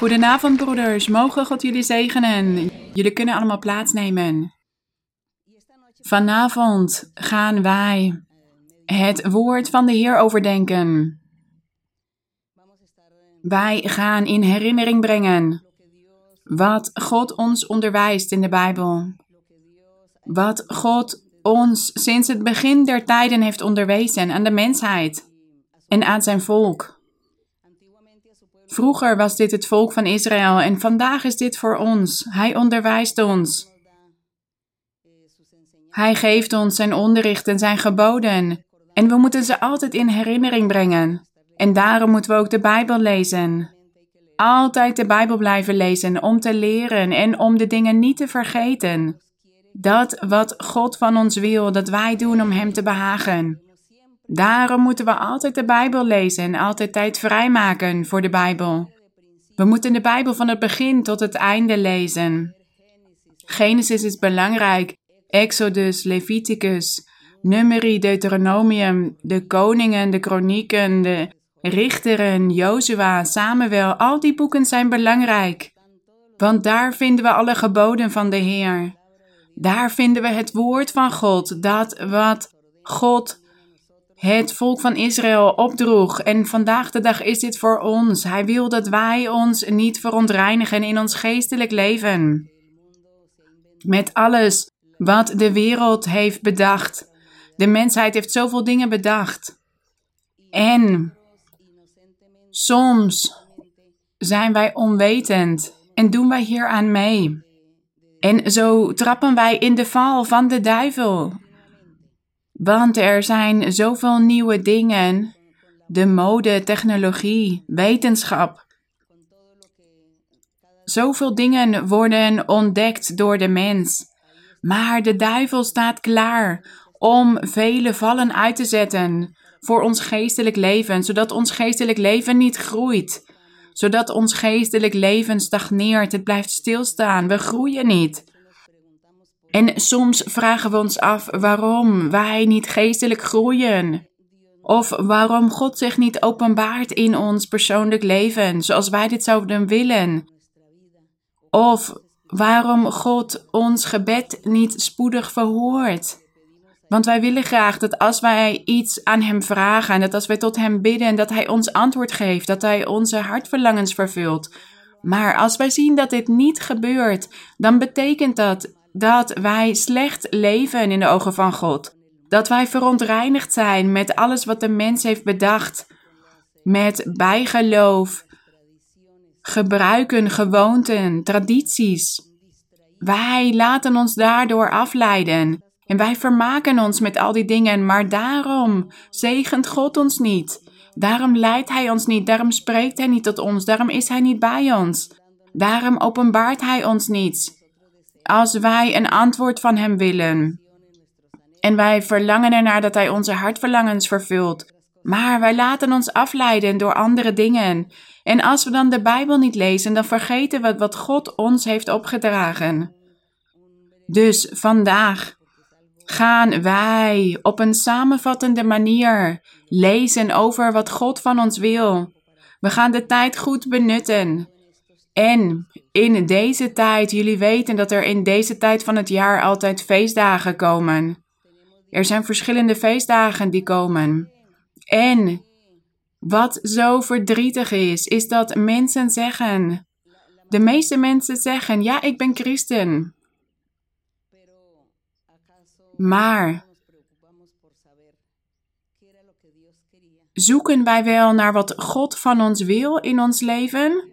Goedenavond, broeders. Mogen God jullie zegenen. Jullie kunnen allemaal plaatsnemen. Vanavond gaan wij het woord van de Heer overdenken. Wij gaan in herinnering brengen wat God ons onderwijst in de Bijbel. Wat God ons sinds het begin der tijden heeft onderwezen aan de mensheid en aan zijn volk. Vroeger was dit het volk van Israël en vandaag is dit voor ons. Hij onderwijst ons. Hij geeft ons zijn onderricht en zijn geboden. En we moeten ze altijd in herinnering brengen. En daarom moeten we ook de Bijbel lezen. Altijd de Bijbel blijven lezen om te leren en om de dingen niet te vergeten. Dat wat God van ons wil, dat wij doen om Hem te behagen. Daarom moeten we altijd de Bijbel lezen en altijd tijd vrijmaken voor de Bijbel. We moeten de Bijbel van het begin tot het einde lezen. Genesis is belangrijk, Exodus, Leviticus, Numeri, Deuteronomium, de koningen, de kronieken, de richteren, Jozua, Samuel, al die boeken zijn belangrijk. Want daar vinden we alle geboden van de Heer. Daar vinden we het woord van God, dat wat God het volk van Israël opdroeg. En vandaag de dag is dit voor ons. Hij wil dat wij ons niet verontreinigen in ons geestelijk leven. Met alles wat de wereld heeft bedacht. De mensheid heeft zoveel dingen bedacht. En soms zijn wij onwetend en doen wij hieraan mee. En zo trappen wij in de val van de duivel. Want er zijn zoveel nieuwe dingen. De mode, technologie, wetenschap. Zoveel dingen worden ontdekt door de mens. Maar de duivel staat klaar om vele vallen uit te zetten voor ons geestelijk leven, zodat ons geestelijk leven niet groeit. Zodat ons geestelijk leven stagneert, het blijft stilstaan, we groeien niet. En soms vragen we ons af waarom wij niet geestelijk groeien. Of waarom God zich niet openbaart in ons persoonlijk leven zoals wij dit zouden willen. Of waarom God ons gebed niet spoedig verhoort. Want wij willen graag dat als wij iets aan Hem vragen en dat als wij tot Hem bidden, dat Hij ons antwoord geeft, dat Hij onze hartverlangens vervult. Maar als wij zien dat dit niet gebeurt, dan betekent dat dat wij slecht leven in de ogen van God. Dat wij verontreinigd zijn met alles wat de mens heeft bedacht. Met bijgeloof, gebruiken, gewoonten, tradities. Wij laten ons daardoor afleiden. En wij vermaken ons met al die dingen, maar daarom zegent God ons niet. Daarom leidt Hij ons niet, daarom spreekt Hij niet tot ons, daarom is Hij niet bij ons. Daarom openbaart Hij ons niet als wij een antwoord van Hem willen. En wij verlangen ernaar dat Hij onze hartverlangens vervult. Maar wij laten ons afleiden door andere dingen. En als we dan de Bijbel niet lezen, dan vergeten we wat God ons heeft opgedragen. Dus vandaag gaan wij op een samenvattende manier lezen over wat God van ons wil. We gaan de tijd goed benutten. En in deze tijd, jullie weten dat er in deze tijd van het jaar altijd feestdagen komen. Er zijn verschillende feestdagen die komen. En wat zo verdrietig is, is dat mensen zeggen, de meeste mensen zeggen, ja, ik ben christen. Maar zoeken wij wel naar wat God van ons wil in ons leven?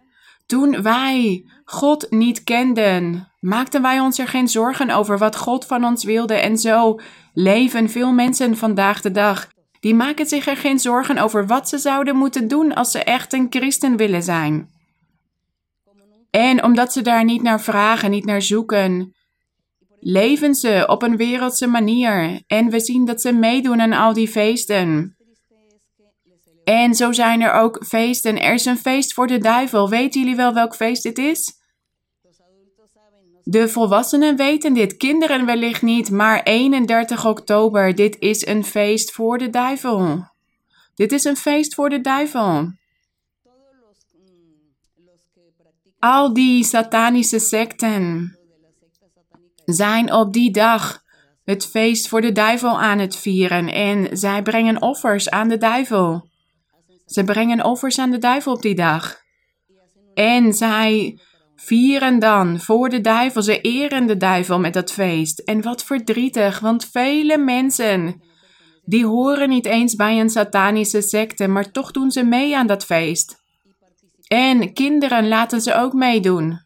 Toen wij God niet kenden, maakten wij ons er geen zorgen over wat God van ons wilde. En zo leven veel mensen vandaag de dag. Die maken zich er geen zorgen over wat ze zouden moeten doen als ze echt een christen willen zijn. En omdat ze daar niet naar vragen, niet naar zoeken, leven ze op een wereldse manier. En we zien dat ze meedoen aan al die feesten. En zo zijn er ook feesten. Er is een feest voor de duivel. Weten jullie wel welk feest dit is? De volwassenen weten dit, kinderen wellicht niet, maar 31 oktober, dit is een feest voor de duivel. Dit is een feest voor de duivel. Al die satanische secten zijn op die dag het feest voor de duivel aan het vieren en zij brengen offers aan de duivel. Ze brengen offers aan de duivel op die dag. En zij vieren dan voor de duivel, ze eren de duivel met dat feest. En wat verdrietig, want vele mensen die horen niet eens bij een satanische secte, maar toch doen ze mee aan dat feest. En kinderen laten ze ook meedoen.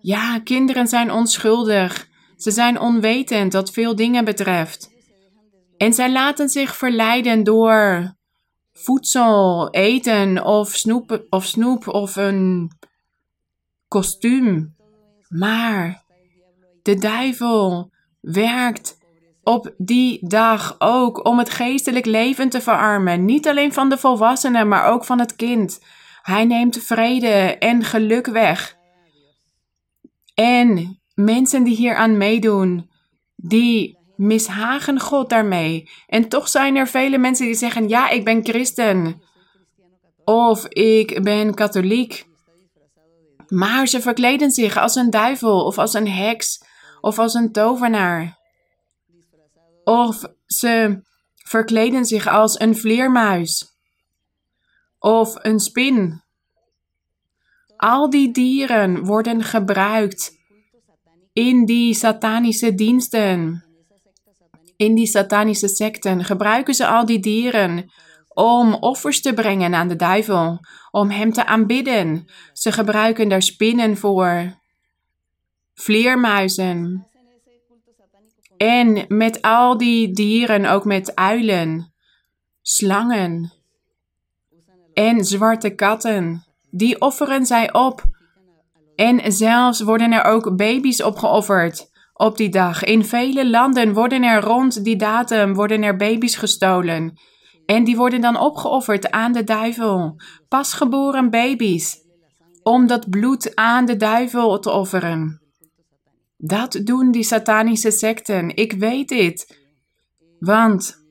Ja, kinderen zijn onschuldig. Ze zijn onwetend wat veel dingen betreft. En zij laten zich verleiden door voedsel, eten of snoep of, snoep of een kostuum. Maar de duivel werkt op die dag ook om het geestelijk leven te verarmen. Niet alleen van de volwassenen, maar ook van het kind. Hij neemt vrede en geluk weg. En mensen die hier aan meedoen, die mishagen God daarmee. En toch zijn er vele mensen die zeggen: Ja, ik ben christen. Of ik ben katholiek. Maar ze verkleden zich als een duivel, of als een heks, of als een tovenaar. Of ze verkleden zich als een vleermuis. Of een spin. Al die dieren worden gebruikt in die satanische diensten. In die satanische secten gebruiken ze al die dieren om offers te brengen aan de duivel, om hem te aanbidden. Ze gebruiken daar spinnen voor, vleermuizen. En met al die dieren, ook met uilen, slangen en zwarte katten, die offeren zij op. En zelfs worden er ook baby's opgeofferd op die dag. In vele landen worden er rond die datum worden er baby's gestolen. En die worden dan opgeofferd aan de duivel. Pasgeboren baby's. Om dat bloed aan de duivel te offeren. Dat doen die satanische secten. Ik weet dit. Want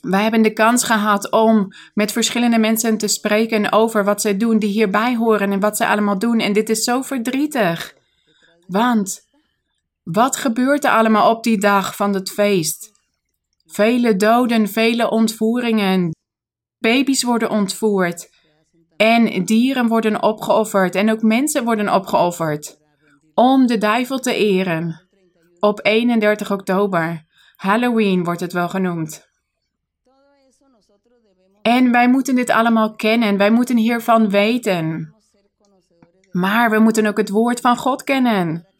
wij hebben de kans gehad om met verschillende mensen te spreken over wat zij doen, die hierbij horen en wat ze allemaal doen. En dit is zo verdrietig. Want wat gebeurt er allemaal op die dag van het feest? Vele doden, vele ontvoeringen. Baby's worden ontvoerd. En dieren worden opgeofferd. En ook mensen worden opgeofferd. Om de duivel te eren. Op 31 oktober. Halloween wordt het wel genoemd. En wij moeten dit allemaal kennen. Wij moeten hiervan weten. Maar we moeten ook het woord van God kennen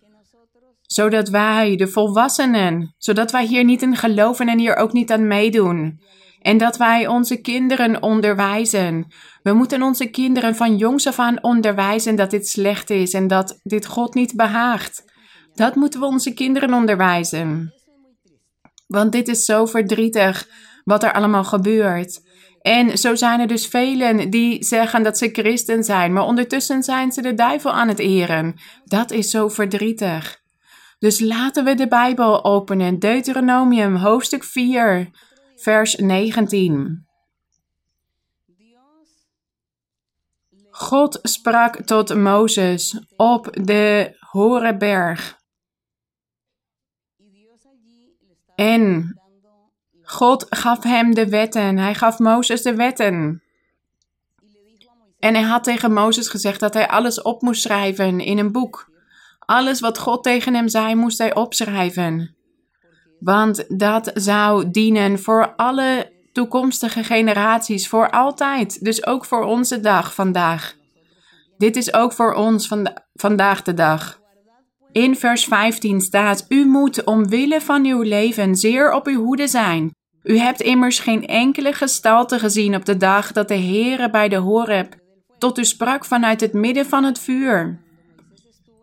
zodat wij, de volwassenen, zodat wij hier niet in geloven en hier ook niet aan meedoen. En dat wij onze kinderen onderwijzen. We moeten onze kinderen van jongs af aan onderwijzen dat dit slecht is en dat dit God niet behaagt. Dat moeten we onze kinderen onderwijzen. Want dit is zo verdrietig wat er allemaal gebeurt. En zo zijn er dus velen die zeggen dat ze christen zijn, maar ondertussen zijn ze de duivel aan het eren. Dat is zo verdrietig. Dus laten we de Bijbel openen. Deuteronomium, hoofdstuk 4, vers 19. God sprak tot Mozes op de Horeberg. En God gaf hem de wetten. Hij gaf Mozes de wetten. En hij had tegen Mozes gezegd dat hij alles op moest schrijven in een boek. Alles wat God tegen hem zei, moest hij opschrijven. Want dat zou dienen voor alle toekomstige generaties, voor altijd. Dus ook voor onze dag vandaag. Dit is ook voor ons van vandaag de dag. In vers 15 staat: U moet omwille van uw leven zeer op uw hoede zijn. U hebt immers geen enkele gestalte gezien op de dag dat de Heere bij de Horeb tot u sprak vanuit het midden van het vuur.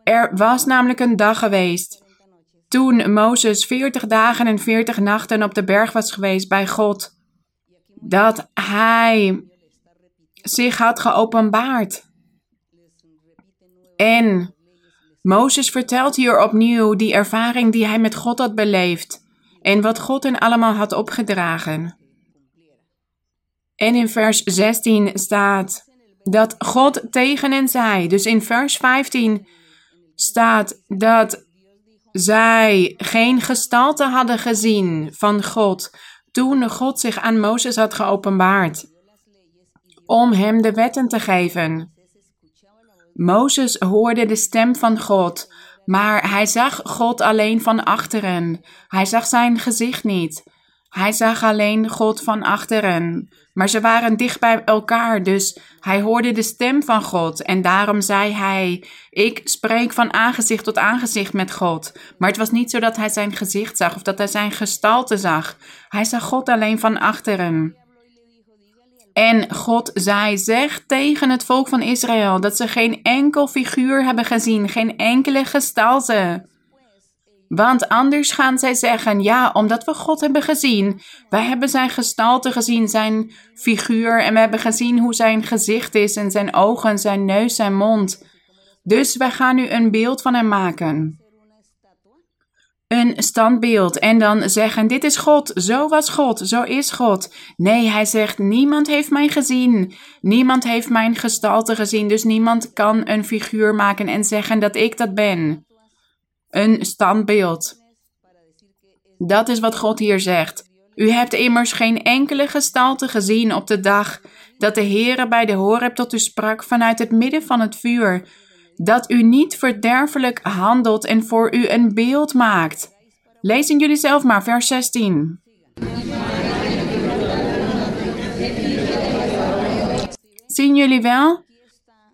Er was namelijk een dag geweest toen Mozes 40 dagen en 40 nachten op de berg was geweest bij God, dat hij zich had geopenbaard. En Mozes vertelt hier opnieuw die ervaring die hij met God had beleefd en wat God hen allemaal had opgedragen. En in vers 16 staat: dat God tegen hen zei. Dus in vers 15 staat dat zij geen gestalte hadden gezien van God toen God zich aan Mozes had geopenbaard om hem de wetten te geven. Mozes hoorde de stem van God, maar hij zag God alleen van achteren. Hij zag zijn gezicht niet. Hij zag alleen God van achteren. Maar ze waren dicht bij elkaar, dus hij hoorde de stem van God. En daarom zei hij: Ik spreek van aangezicht tot aangezicht met God. Maar het was niet zo dat hij zijn gezicht zag of dat hij zijn gestalte zag. Hij zag God alleen van achteren. En God zei: Zeg tegen het volk van Israël dat ze geen enkel figuur hebben gezien, geen enkele gestalte. Want anders gaan zij zeggen: Ja, omdat we God hebben gezien, wij hebben zijn gestalte gezien, zijn figuur, en we hebben gezien hoe zijn gezicht is, en zijn ogen, zijn neus, zijn mond. Dus wij gaan nu een beeld van hem maken. Een standbeeld. En dan zeggen: Dit is God, zo was God, zo is God. Nee, hij zegt: Niemand heeft mij gezien, niemand heeft mijn gestalte gezien, dus niemand kan een figuur maken en zeggen dat ik dat ben een standbeeld. Dat is wat God hier zegt. U hebt immers geen enkele gestalte gezien op de dag dat de Heere bij de Horeb tot u sprak vanuit het midden van het vuur, dat u niet verderfelijk handelt en voor u een beeld maakt. Lezen jullie zelf maar, vers 16. Zien jullie wel?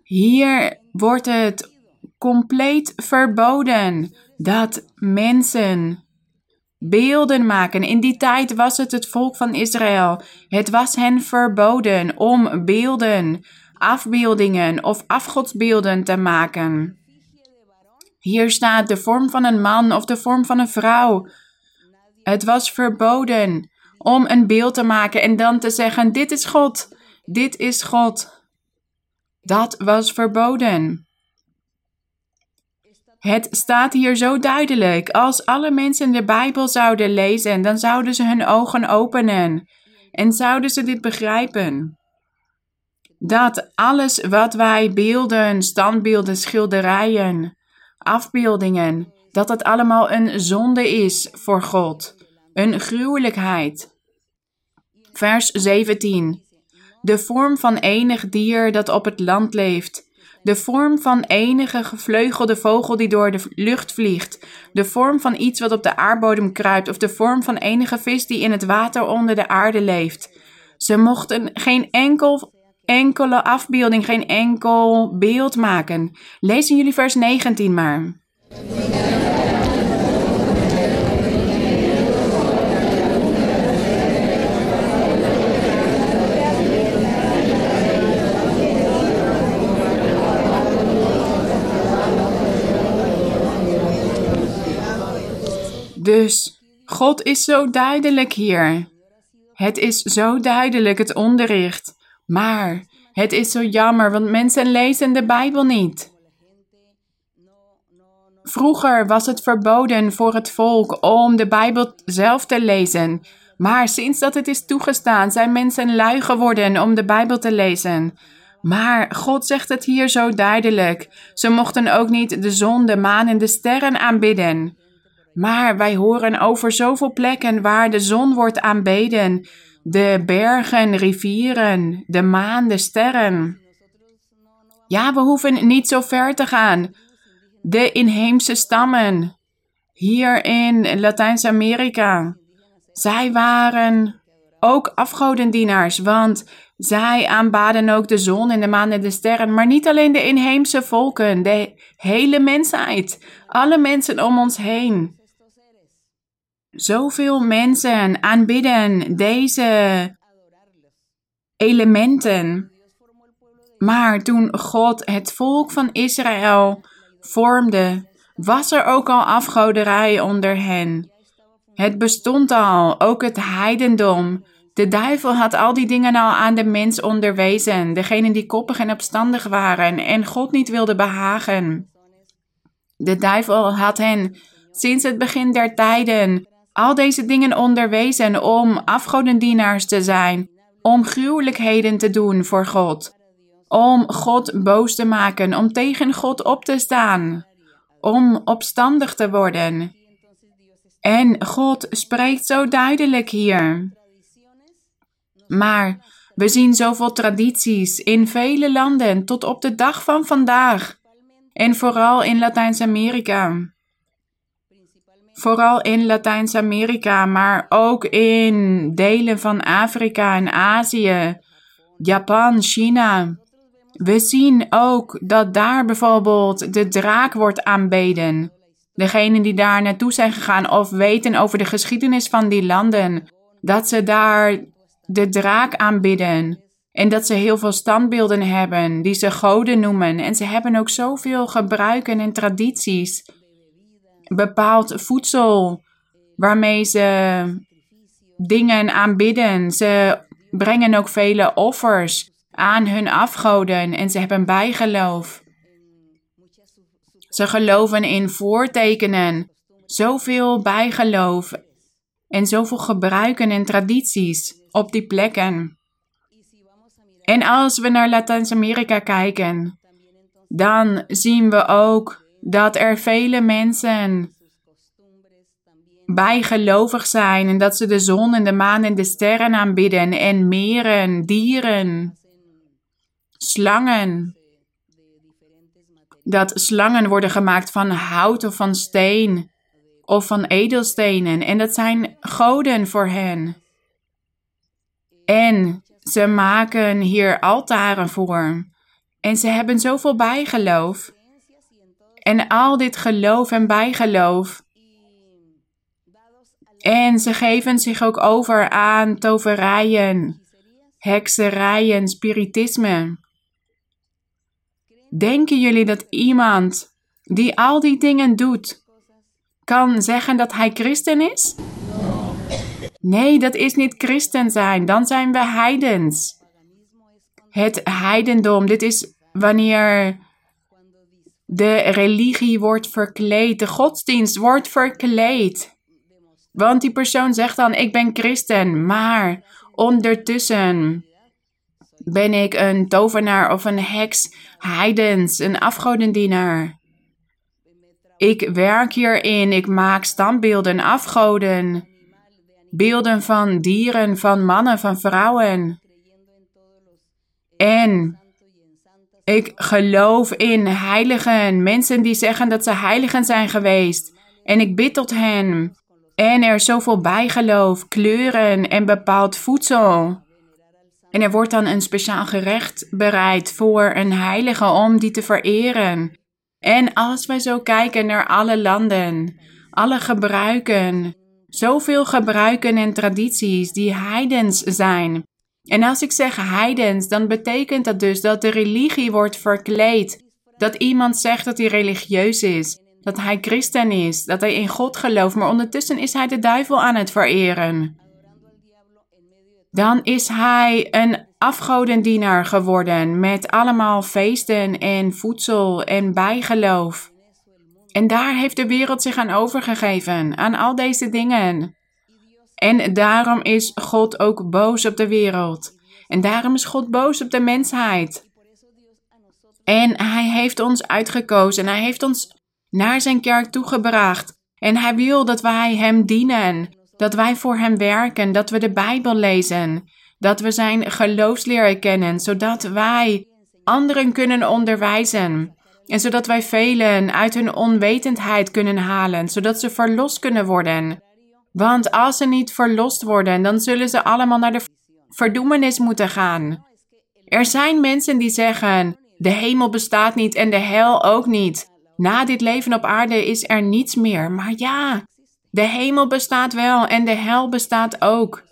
Hier wordt het compleet verboden dat mensen beelden maken. In die tijd was het het volk van Israël. Het was hen verboden om beelden, afbeeldingen of afgodsbeelden te maken. Hier staat de vorm van een man of de vorm van een vrouw. Het was verboden om een beeld te maken en dan te zeggen: Dit is God, dit is God. Dat was verboden. Het staat hier zo duidelijk. Als alle mensen de Bijbel zouden lezen, dan zouden ze hun ogen openen en zouden ze dit begrijpen. Dat alles wat wij beelden, standbeelden, schilderijen, afbeeldingen, dat het allemaal een zonde is voor God, een gruwelijkheid. Vers 17. De vorm van enig dier dat op het land leeft de vorm van enige gevleugelde vogel die door de lucht vliegt, de vorm van iets wat op de aardbodem kruipt of de vorm van enige vis die in het water onder de aarde leeft. Ze mochten geen enkel, enkele afbeelding, geen enkel beeld maken. Lezen jullie vers 19 maar. Dus God is zo duidelijk hier. Het is zo duidelijk, het onderricht. Maar het is zo jammer, want mensen lezen de Bijbel niet. Vroeger was het verboden voor het volk om de Bijbel zelf te lezen. Maar sinds dat het is toegestaan, zijn mensen lui geworden om de Bijbel te lezen. Maar God zegt het hier zo duidelijk. Ze mochten ook niet de zon, de maan en de sterren aanbidden. Maar wij horen over zoveel plekken waar de zon wordt aanbeden, de bergen, rivieren, de maan, de sterren. Ja, we hoeven niet zo ver te gaan. De inheemse stammen hier in Latijns-Amerika, zij waren ook afgodendienaars, want zij aanbaden ook de zon en de maan en de sterren, maar niet alleen de inheemse volken, de hele mensheid, alle mensen om ons heen. Zoveel mensen aanbidden deze elementen. Maar toen God het volk van Israël vormde, was er ook al afgoderij onder hen. Het bestond al, ook het heidendom. De duivel had al die dingen al aan de mens onderwezen, degenen die koppig en opstandig waren en God niet wilde behagen. De duivel had hen sinds het begin der tijden al deze dingen onderwezen om afgodendienaars te zijn, om gruwelijkheden te doen voor God. om God boos te maken, om tegen God op te staan, om opstandig te worden. En God spreekt zo duidelijk hier. Maar we zien zoveel tradities in vele landen tot op de dag van vandaag. En vooral in Latijns-Amerika. Vooral in Latijns-Amerika, maar ook in delen van Afrika en Azië, Japan, China. We zien ook dat daar bijvoorbeeld de draak wordt aanbeden. Degenen die daar naartoe zijn gegaan of weten over de geschiedenis van die landen, dat ze daar de draak aanbidden. En dat ze heel veel standbeelden hebben die ze goden noemen. En ze hebben ook zoveel gebruiken en tradities. Bepaald voedsel waarmee ze dingen aanbidden. Ze brengen ook vele offers aan hun afgoden en ze hebben bijgeloof. Ze geloven in voortekenen, zoveel bijgeloof en zoveel gebruiken en tradities op die plekken. En als we naar Latijns-Amerika kijken, dan zien we ook dat er vele mensen bijgelovig zijn en dat ze de zon en de maan en de sterren aanbidden en meren, dieren, slangen. Dat slangen worden gemaakt van hout of van steen of van edelstenen en dat zijn goden voor hen. En ze maken hier altaren voor. En ze hebben zoveel bijgeloof. En al dit geloof en bijgeloof. En ze geven zich ook over aan toverijen, hekserijen, spiritisme. Denken jullie dat iemand die al die dingen doet, kan zeggen dat hij christen is? Nee, dat is niet christen zijn. Dan zijn we heidens. Het heidendom, dit is wanneer de religie wordt verkleed, de godsdienst wordt verkleed. Want die persoon zegt dan: Ik ben christen, maar ondertussen ben ik een tovenaar of een heks, heidens, een afgodendienaar. Ik werk hierin, ik maak standbeelden, afgoden beelden van dieren, van mannen, van vrouwen. En ik geloof in heiligen, mensen die zeggen dat ze heiligen zijn geweest. En ik bid tot hen. En er is zoveel bijgeloof, kleuren en bepaald voedsel. En er wordt dan een speciaal gerecht bereid voor een heilige om die te vereren. En als wij zo kijken naar alle landen, alle gebruiken, zoveel gebruiken en tradities die heidens zijn. En als ik zeg heidens, dan betekent dat dus dat de religie wordt verkleed. Dat iemand zegt dat hij religieus is, dat hij christen is, dat hij in God gelooft, maar ondertussen is hij de duivel aan het vereren. Dan is hij een afgodendienaar geworden met allemaal feesten en voedsel en bijgeloof. En daar heeft de wereld zich aan overgegeven, aan al deze dingen. En daarom is God ook boos op de wereld. En daarom is God boos op de mensheid. En hij heeft ons uitgekozen. Hij heeft ons naar zijn kerk toegebracht. En hij wil dat wij hem dienen. Dat wij voor hem werken. Dat we de Bijbel lezen. Dat we zijn geloofsleer kennen. Zodat wij anderen kunnen onderwijzen. En zodat wij velen uit hun onwetendheid kunnen halen, zodat ze verlost kunnen worden. Want als ze niet verlost worden, dan zullen ze allemaal naar de verdoemenis moeten gaan. Er zijn mensen die zeggen: de hemel bestaat niet en de hel ook niet. Na dit leven op aarde is er niets meer. Maar ja, de hemel bestaat wel en de hel bestaat ook.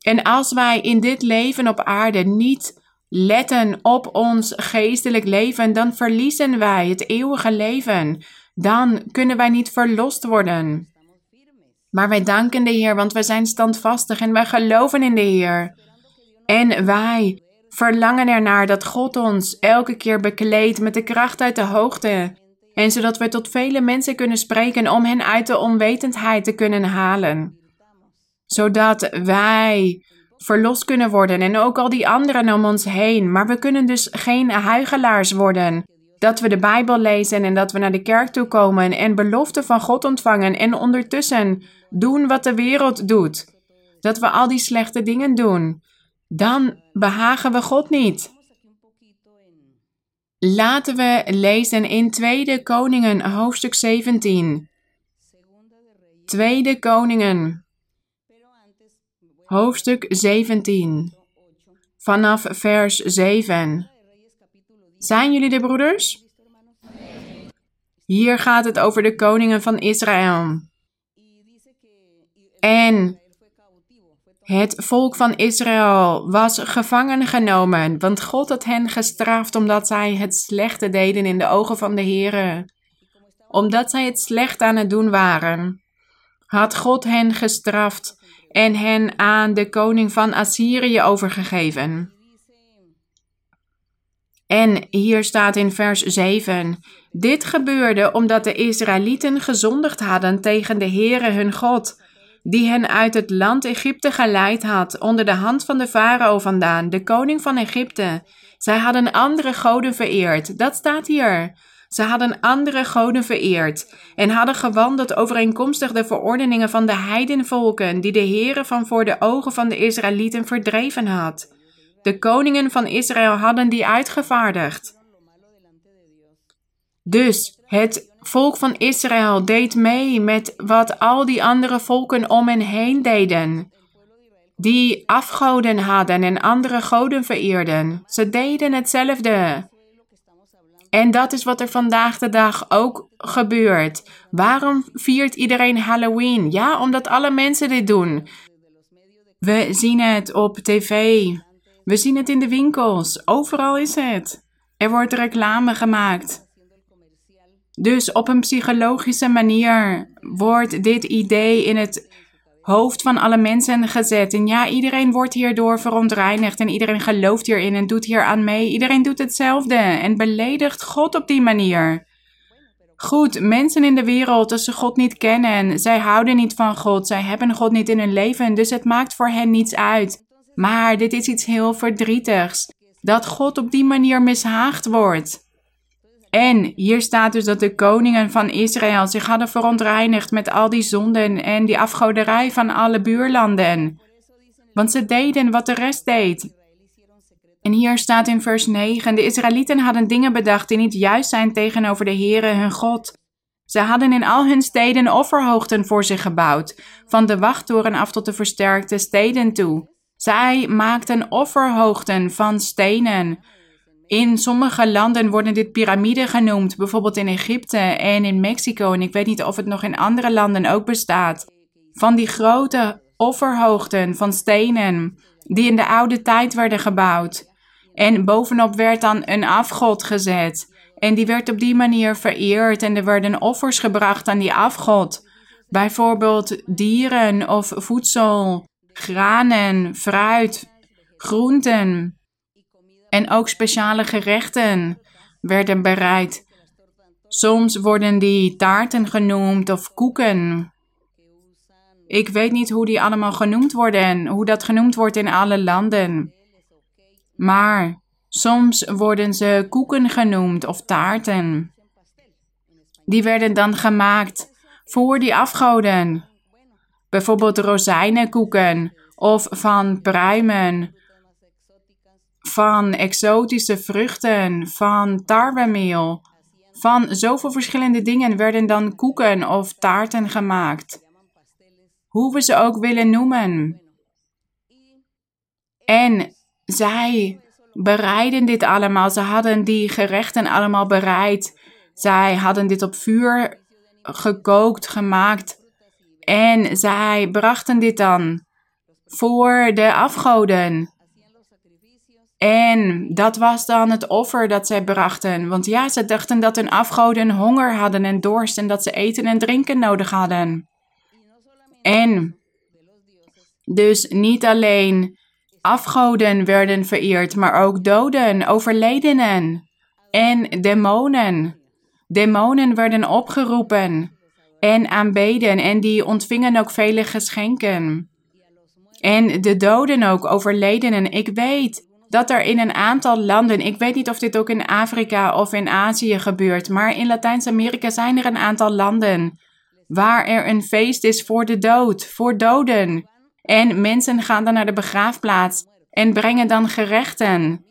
En als wij in dit leven op aarde niet letten op ons geestelijk leven, dan verliezen wij het eeuwige leven. Dan kunnen wij niet verlost worden. Maar wij danken de Heer, want wij zijn standvastig en wij geloven in de Heer. En wij verlangen ernaar dat God ons elke keer bekleedt met de kracht uit de hoogte. En zodat wij tot vele mensen kunnen spreken om hen uit de onwetendheid te kunnen halen. Zodat wij verlost kunnen worden en ook al die anderen om ons heen. Maar we kunnen dus geen huigelaars worden. Dat we de Bijbel lezen en dat we naar de kerk toe komen en beloften van God ontvangen en ondertussen doen wat de wereld doet. Dat we al die slechte dingen doen. Dan behagen we God niet. Laten we lezen in Tweede Koningen hoofdstuk 17. Tweede Koningen hoofdstuk 17 vanaf vers 7. Zijn jullie de broeders? Hier gaat het over de koningen van Israël. En het volk van Israël was gevangen genomen, want God had hen gestraft omdat zij het slechte deden in de ogen van de Heere. Omdat zij het slecht aan het doen waren, had God hen gestraft en hen aan de koning van Assyrië overgegeven. En hier staat in vers 7: Dit gebeurde omdat de Israëlieten gezondigd hadden tegen de Heere hun God, die hen uit het land Egypte geleid had, onder de hand van de farao vandaan, de koning van Egypte. Zij hadden andere goden vereerd. Dat staat hier. Ze hadden andere goden vereerd en hadden gewandeld overeenkomstig de verordeningen van de heidenvolken die de Heere van voor de ogen van de Israëlieten verdreven had. De koningen van Israël hadden die uitgevaardigd. Dus het volk van Israël deed mee met wat al die andere volken om hen heen deden. Die afgoden hadden en andere goden vereerden. Ze deden hetzelfde. En dat is wat er vandaag de dag ook gebeurt. Waarom viert iedereen Halloween? Ja, omdat alle mensen dit doen. We zien het op tv. We zien het in de winkels. Overal is het. Er wordt reclame gemaakt. Dus op een psychologische manier wordt dit idee in het hoofd van alle mensen gezet. En ja, iedereen wordt hierdoor verontreinigd en iedereen gelooft hierin en doet hier aan mee. Iedereen doet hetzelfde en beledigt God op die manier. Goed, mensen in de wereld, als ze God niet kennen, zij houden niet van God, zij hebben God niet in hun leven, dus het maakt voor hen niets uit. Maar dit is iets heel verdrietigs, dat God op die manier mishaagd wordt. En hier staat dus dat de koningen van Israël zich hadden verontreinigd met al die zonden en die afgoderij van alle buurlanden. Want ze deden wat de rest deed. En hier staat in vers 9: De Israëlieten hadden dingen bedacht die niet juist zijn tegenover de Heere hun God. Ze hadden in al hun steden offerhoogten voor zich gebouwd, van de wachttoren af tot de versterkte steden toe. Zij maakten offerhoogten van stenen. In sommige landen worden dit piramiden genoemd, bijvoorbeeld in Egypte en in Mexico. En ik weet niet of het nog in andere landen ook bestaat. Van die grote offerhoogten van stenen die in de oude tijd werden gebouwd. En bovenop werd dan een afgod gezet. En die werd op die manier vereerd en er werden offers gebracht aan die afgod. Bijvoorbeeld dieren of voedsel, granen, fruit, groenten. En ook speciale gerechten werden bereid. Soms worden die taarten genoemd of koeken. Ik weet niet hoe die allemaal genoemd worden, hoe dat genoemd wordt in alle landen. Maar soms worden ze koeken genoemd of taarten. Die werden dan gemaakt voor die afgoden. Bijvoorbeeld rozijnenkoeken of van pruimen van exotische vruchten, van tarwemeel. Van zoveel verschillende dingen werden dan koeken of taarten gemaakt. Hoe we ze ook willen noemen. En zij bereiden dit allemaal. Ze hadden die gerechten allemaal bereid. Zij hadden dit op vuur gekookt, gemaakt. En zij brachten dit dan voor de afgoden. En dat was dan het offer dat zij brachten. Want ja, ze dachten dat hun afgoden honger hadden en dorst en dat ze eten en drinken nodig hadden. En dus niet alleen afgoden werden vereerd, maar ook doden, overledenen en demonen. Demonen werden opgeroepen en aanbeden en die ontvingen ook vele geschenken. En de doden ook, overledenen. Ik weet dat er in een aantal landen, ik weet niet of dit ook in Afrika of in Azië gebeurt, maar in Latijns-Amerika zijn er een aantal landen waar er een feest is voor de dood, voor doden. En mensen gaan dan naar de begraafplaats en brengen dan gerechten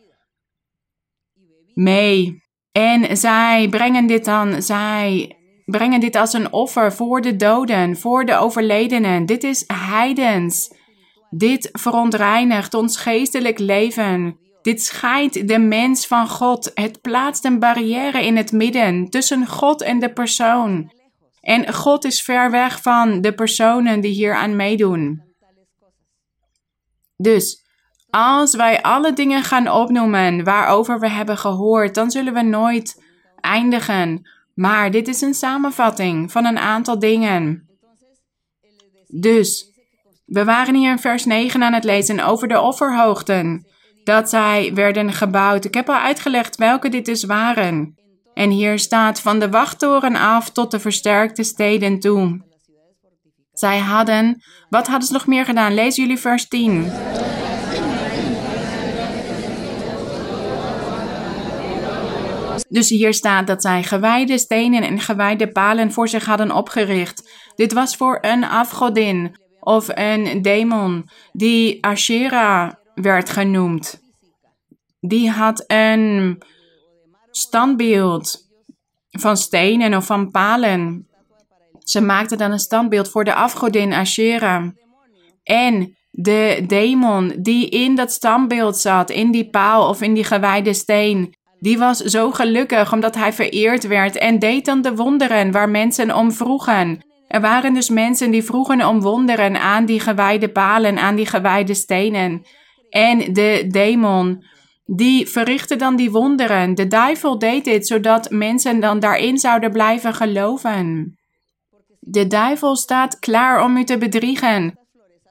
mee. En zij brengen dit dan, zij brengen dit als een offer voor de doden, voor de overledenen. Dit is heidens. Dit verontreinigt ons geestelijk leven. Dit scheidt de mens van God. Het plaatst een barrière in het midden tussen God en de persoon. En God is ver weg van de personen die hier aan meedoen. Dus als wij alle dingen gaan opnoemen waarover we hebben gehoord, dan zullen we nooit eindigen. Maar dit is een samenvatting van een aantal dingen. Dus, we waren hier in vers 9 aan het lezen over de offerhoogten. Dat zij werden gebouwd. Ik heb al uitgelegd welke dit dus waren. En hier staat van de wachttoren af tot de versterkte steden toe. Zij hadden, wat hadden ze nog meer gedaan? Lees jullie vers 10. Dus hier staat dat zij gewijde stenen en gewijde palen voor zich hadden opgericht. Dit was voor een afgodin of een demon die Asherah werd genoemd. Die had een standbeeld van stenen of van palen. Ze maakte dan een standbeeld voor de afgodin Asherah. En de demon die in dat standbeeld zat, in die paal of in die gewijde steen, die was zo gelukkig omdat hij vereerd werd en deed dan de wonderen waar mensen om vroegen. Er waren dus mensen die vroegen om wonderen aan die gewijde palen, aan die gewijde stenen. En de demon, die verrichtte dan die wonderen. De duivel deed dit zodat mensen dan daarin zouden blijven geloven. De duivel staat klaar om u te bedriegen.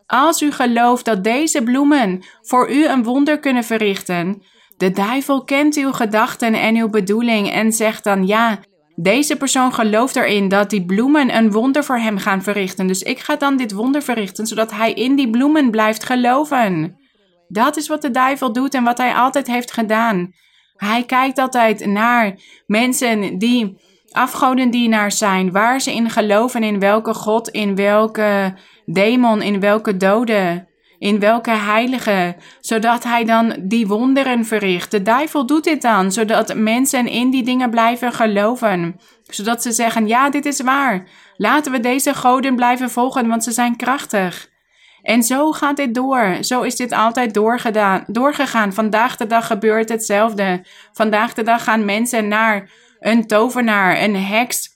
Als u gelooft dat deze bloemen voor u een wonder kunnen verrichten, de duivel kent uw gedachten en uw bedoeling en zegt dan ja, deze persoon gelooft erin dat die bloemen een wonder voor hem gaan verrichten. Dus ik ga dan dit wonder verrichten, zodat hij in die bloemen blijft geloven. Dat is wat de duivel doet en wat hij altijd heeft gedaan. Hij kijkt altijd naar mensen die afgodendienaars zijn, waar ze in geloven, in welke god, in welke demon, in welke dode in welke heilige, zodat hij dan die wonderen verricht. De duivel doet dit dan, zodat mensen in die dingen blijven geloven. Zodat ze zeggen, ja, dit is waar. Laten we deze goden blijven volgen, want ze zijn krachtig. En zo gaat dit door. Zo is dit altijd doorgedaan, doorgegaan. Vandaag de dag gebeurt hetzelfde. Vandaag de dag gaan mensen naar een tovenaar, een heks,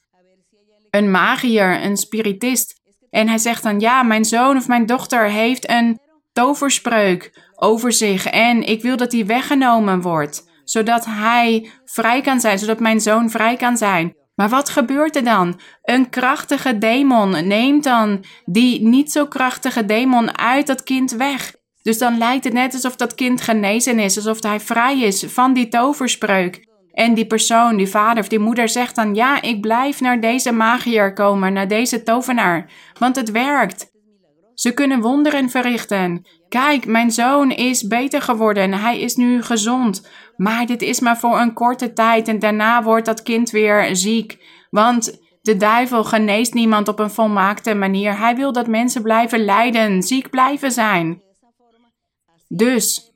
een magier, een spiritist. En hij zegt dan: Ja, mijn zoon of mijn dochter heeft een toverspreuk over zich en ik wil dat die weggenomen wordt, zodat hij vrij kan zijn, zodat mijn zoon vrij kan zijn. Maar wat gebeurt er dan? Een krachtige demon neemt dan die niet zo krachtige demon uit dat kind weg. Dus dan lijkt het net alsof dat kind genezen is, alsof hij vrij is van die toverspreuk. En die persoon, die vader of die moeder zegt dan: Ja, ik blijf naar deze magier komen, naar deze tovenaar, want het werkt. Ze kunnen wonderen verrichten. Kijk, mijn zoon is beter geworden. Hij is nu gezond. Maar dit is maar voor een korte tijd en daarna wordt dat kind weer ziek. Want de duivel geneest niemand op een volmaakte manier. Hij wil dat mensen blijven lijden, ziek blijven zijn. Dus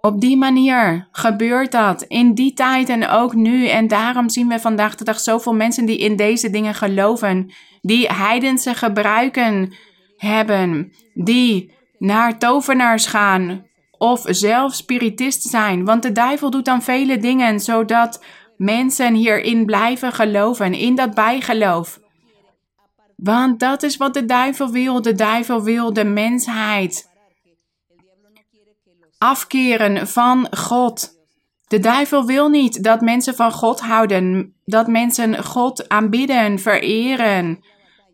op die manier gebeurt dat in die tijd en ook nu. En daarom zien we vandaag de dag zoveel mensen die in deze dingen geloven, die heidense gebruiken hebben die naar tovenaars gaan of zelf spiritist zijn. Want de duivel doet dan vele dingen zodat mensen hierin blijven geloven, in dat bijgeloof. Want dat is wat de duivel wil. De duivel wil de mensheid afkeren van God. De duivel wil niet dat mensen van God houden, dat mensen God aanbidden, vereren.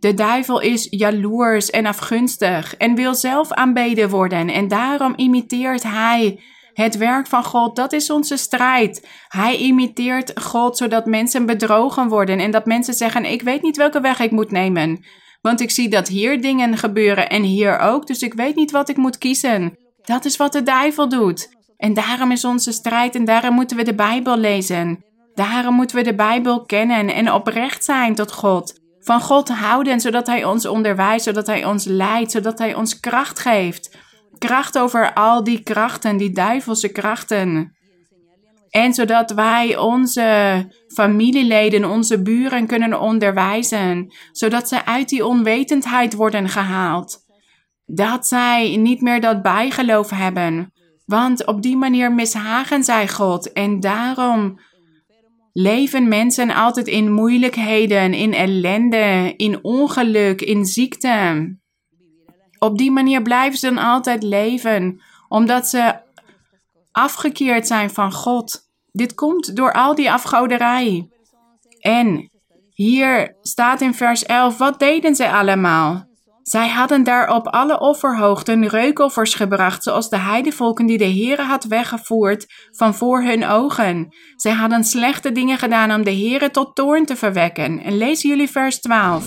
De duivel is jaloers en afgunstig en wil zelf aanbeden worden en daarom imiteert hij het werk van God. Dat is onze strijd. Hij imiteert God zodat mensen bedrogen worden en dat mensen zeggen: Ik weet niet welke weg ik moet nemen. Want ik zie dat hier dingen gebeuren en hier ook, dus ik weet niet wat ik moet kiezen. Dat is wat de duivel doet. En daarom is onze strijd en daarom moeten we de Bijbel lezen. Daarom moeten we de Bijbel kennen en oprecht zijn tot God. Van God houden, zodat Hij ons onderwijst, zodat Hij ons leidt, zodat Hij ons kracht geeft. Kracht over al die krachten, die duivelse krachten. En zodat wij onze familieleden, onze buren kunnen onderwijzen, zodat ze uit die onwetendheid worden gehaald. Dat zij niet meer dat bijgeloof hebben, want op die manier mishagen zij God en daarom leven mensen altijd in moeilijkheden, in ellende, in ongeluk, in ziekte. Op die manier blijven ze dan altijd leven, omdat ze afgekeerd zijn van God. Dit komt door al die afgoderij. En hier staat in vers 11, wat deden zij allemaal? Zij hadden daar op alle offerhoogten reukoffers gebracht, zoals de heidevolken die de Heere had weggevoerd van voor hun ogen. Zij hadden slechte dingen gedaan om de Heere tot toorn te verwekken. En lezen jullie vers 12.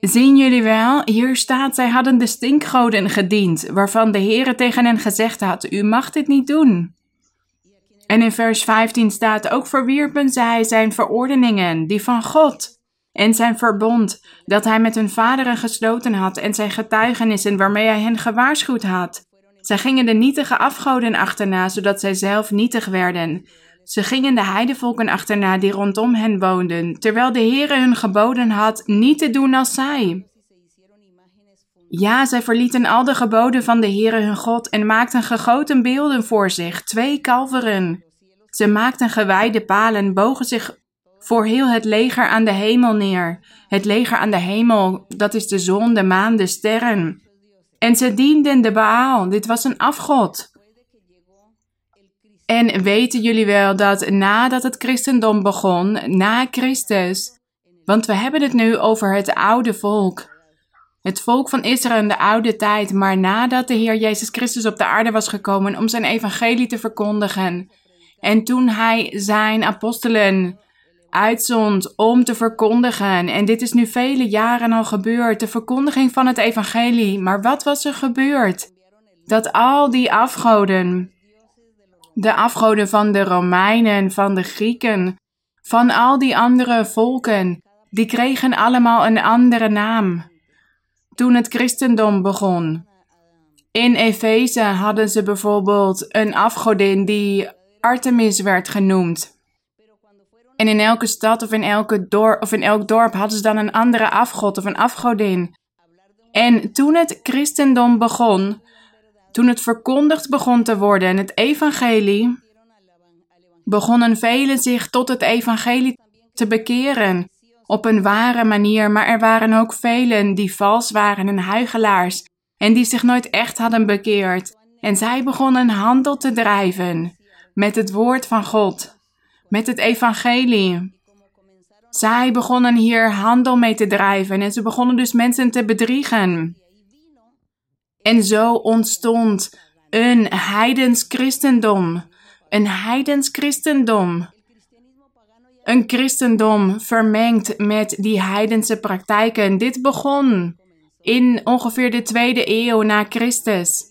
Zien jullie wel? Hier staat, zij hadden de stinkgoden gediend, waarvan de Heere tegen hen gezegd had, u mag dit niet doen. En in vers 15 staat, ook verwierpen zij zijn verordeningen, die van God, en zijn verbond, dat hij met hun vaderen gesloten had, en zijn getuigenissen waarmee hij hen gewaarschuwd had. Zij gingen de nietige afgoden achterna, zodat zij zelf nietig werden. Ze gingen de heidevolken achterna die rondom hen woonden, terwijl de Heere hun geboden had niet te doen als zij. Ja, zij verlieten al de geboden van de Heere hun God en maakten gegoten beelden voor zich, twee kalveren. Ze maakten gewijde palen, bogen zich voor heel het leger aan de hemel neer. Het leger aan de hemel, dat is de zon, de maan, de sterren. En ze dienden de Baal, dit was een afgod. En weten jullie wel dat nadat het christendom begon, na Christus, want we hebben het nu over het oude volk, het volk van Israël in de oude tijd, maar nadat de Heer Jezus Christus op de aarde was gekomen om zijn evangelie te verkondigen, en toen hij zijn apostelen uitzond om te verkondigen, en dit is nu vele jaren al gebeurd, de verkondiging van het evangelie, maar wat was er gebeurd? Dat al die afgoden, de afgoden van de Romeinen, van de Grieken, van al die andere volken, die kregen allemaal een andere naam. Toen het christendom begon. In Efeze hadden ze bijvoorbeeld een afgodin die Artemis werd genoemd. En in elke stad of in, elke dorp, of in elk dorp hadden ze dan een andere afgod of een afgodin. En toen het christendom begon, toen het verkondigd begon te worden, het evangelie, begonnen velen zich tot het evangelie te bekeren op een ware manier, maar er waren ook velen die vals waren en huigelaars en die zich nooit echt hadden bekeerd. En zij begonnen handel te drijven met het woord van God, met het evangelie. Zij begonnen hier handel mee te drijven en ze begonnen dus mensen te bedriegen. En zo ontstond een heidens christendom. Een heidens christendom. Een christendom vermengd met die heidense praktijken. Dit begon in ongeveer de tweede eeuw na Christus.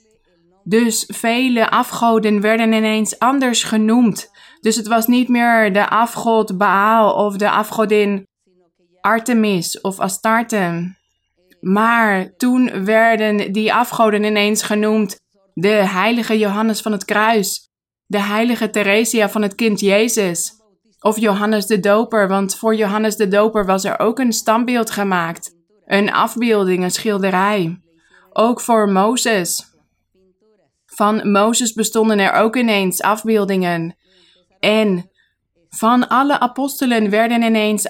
Dus vele afgoden werden ineens anders genoemd. Dus het was niet meer de afgod Baal of de afgodin Artemis of Astarte. Maar toen werden die afgoden ineens genoemd de heilige Johannes van het Kruis, de heilige Theresia van het kind Jezus, of Johannes de Doper, want voor Johannes de Doper was er ook een standbeeld gemaakt, een afbeelding, een schilderij. Ook voor Mozes. Van Mozes bestonden er ook ineens afbeeldingen. En van alle apostelen werden ineens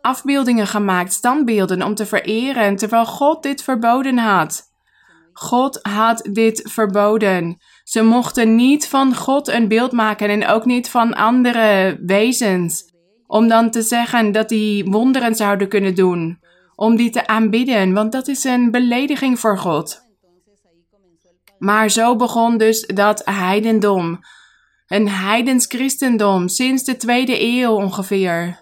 afbeeldingen gemaakt, standbeelden om te vereren, terwijl God dit verboden had. God had dit verboden. Ze mochten niet van God een beeld maken en ook niet van andere wezens, om dan te zeggen dat die wonderen zouden kunnen doen, om die te aanbidden, want dat is een belediging voor God. Maar zo begon dus dat heidendom een heidens christendom sinds de tweede eeuw ongeveer.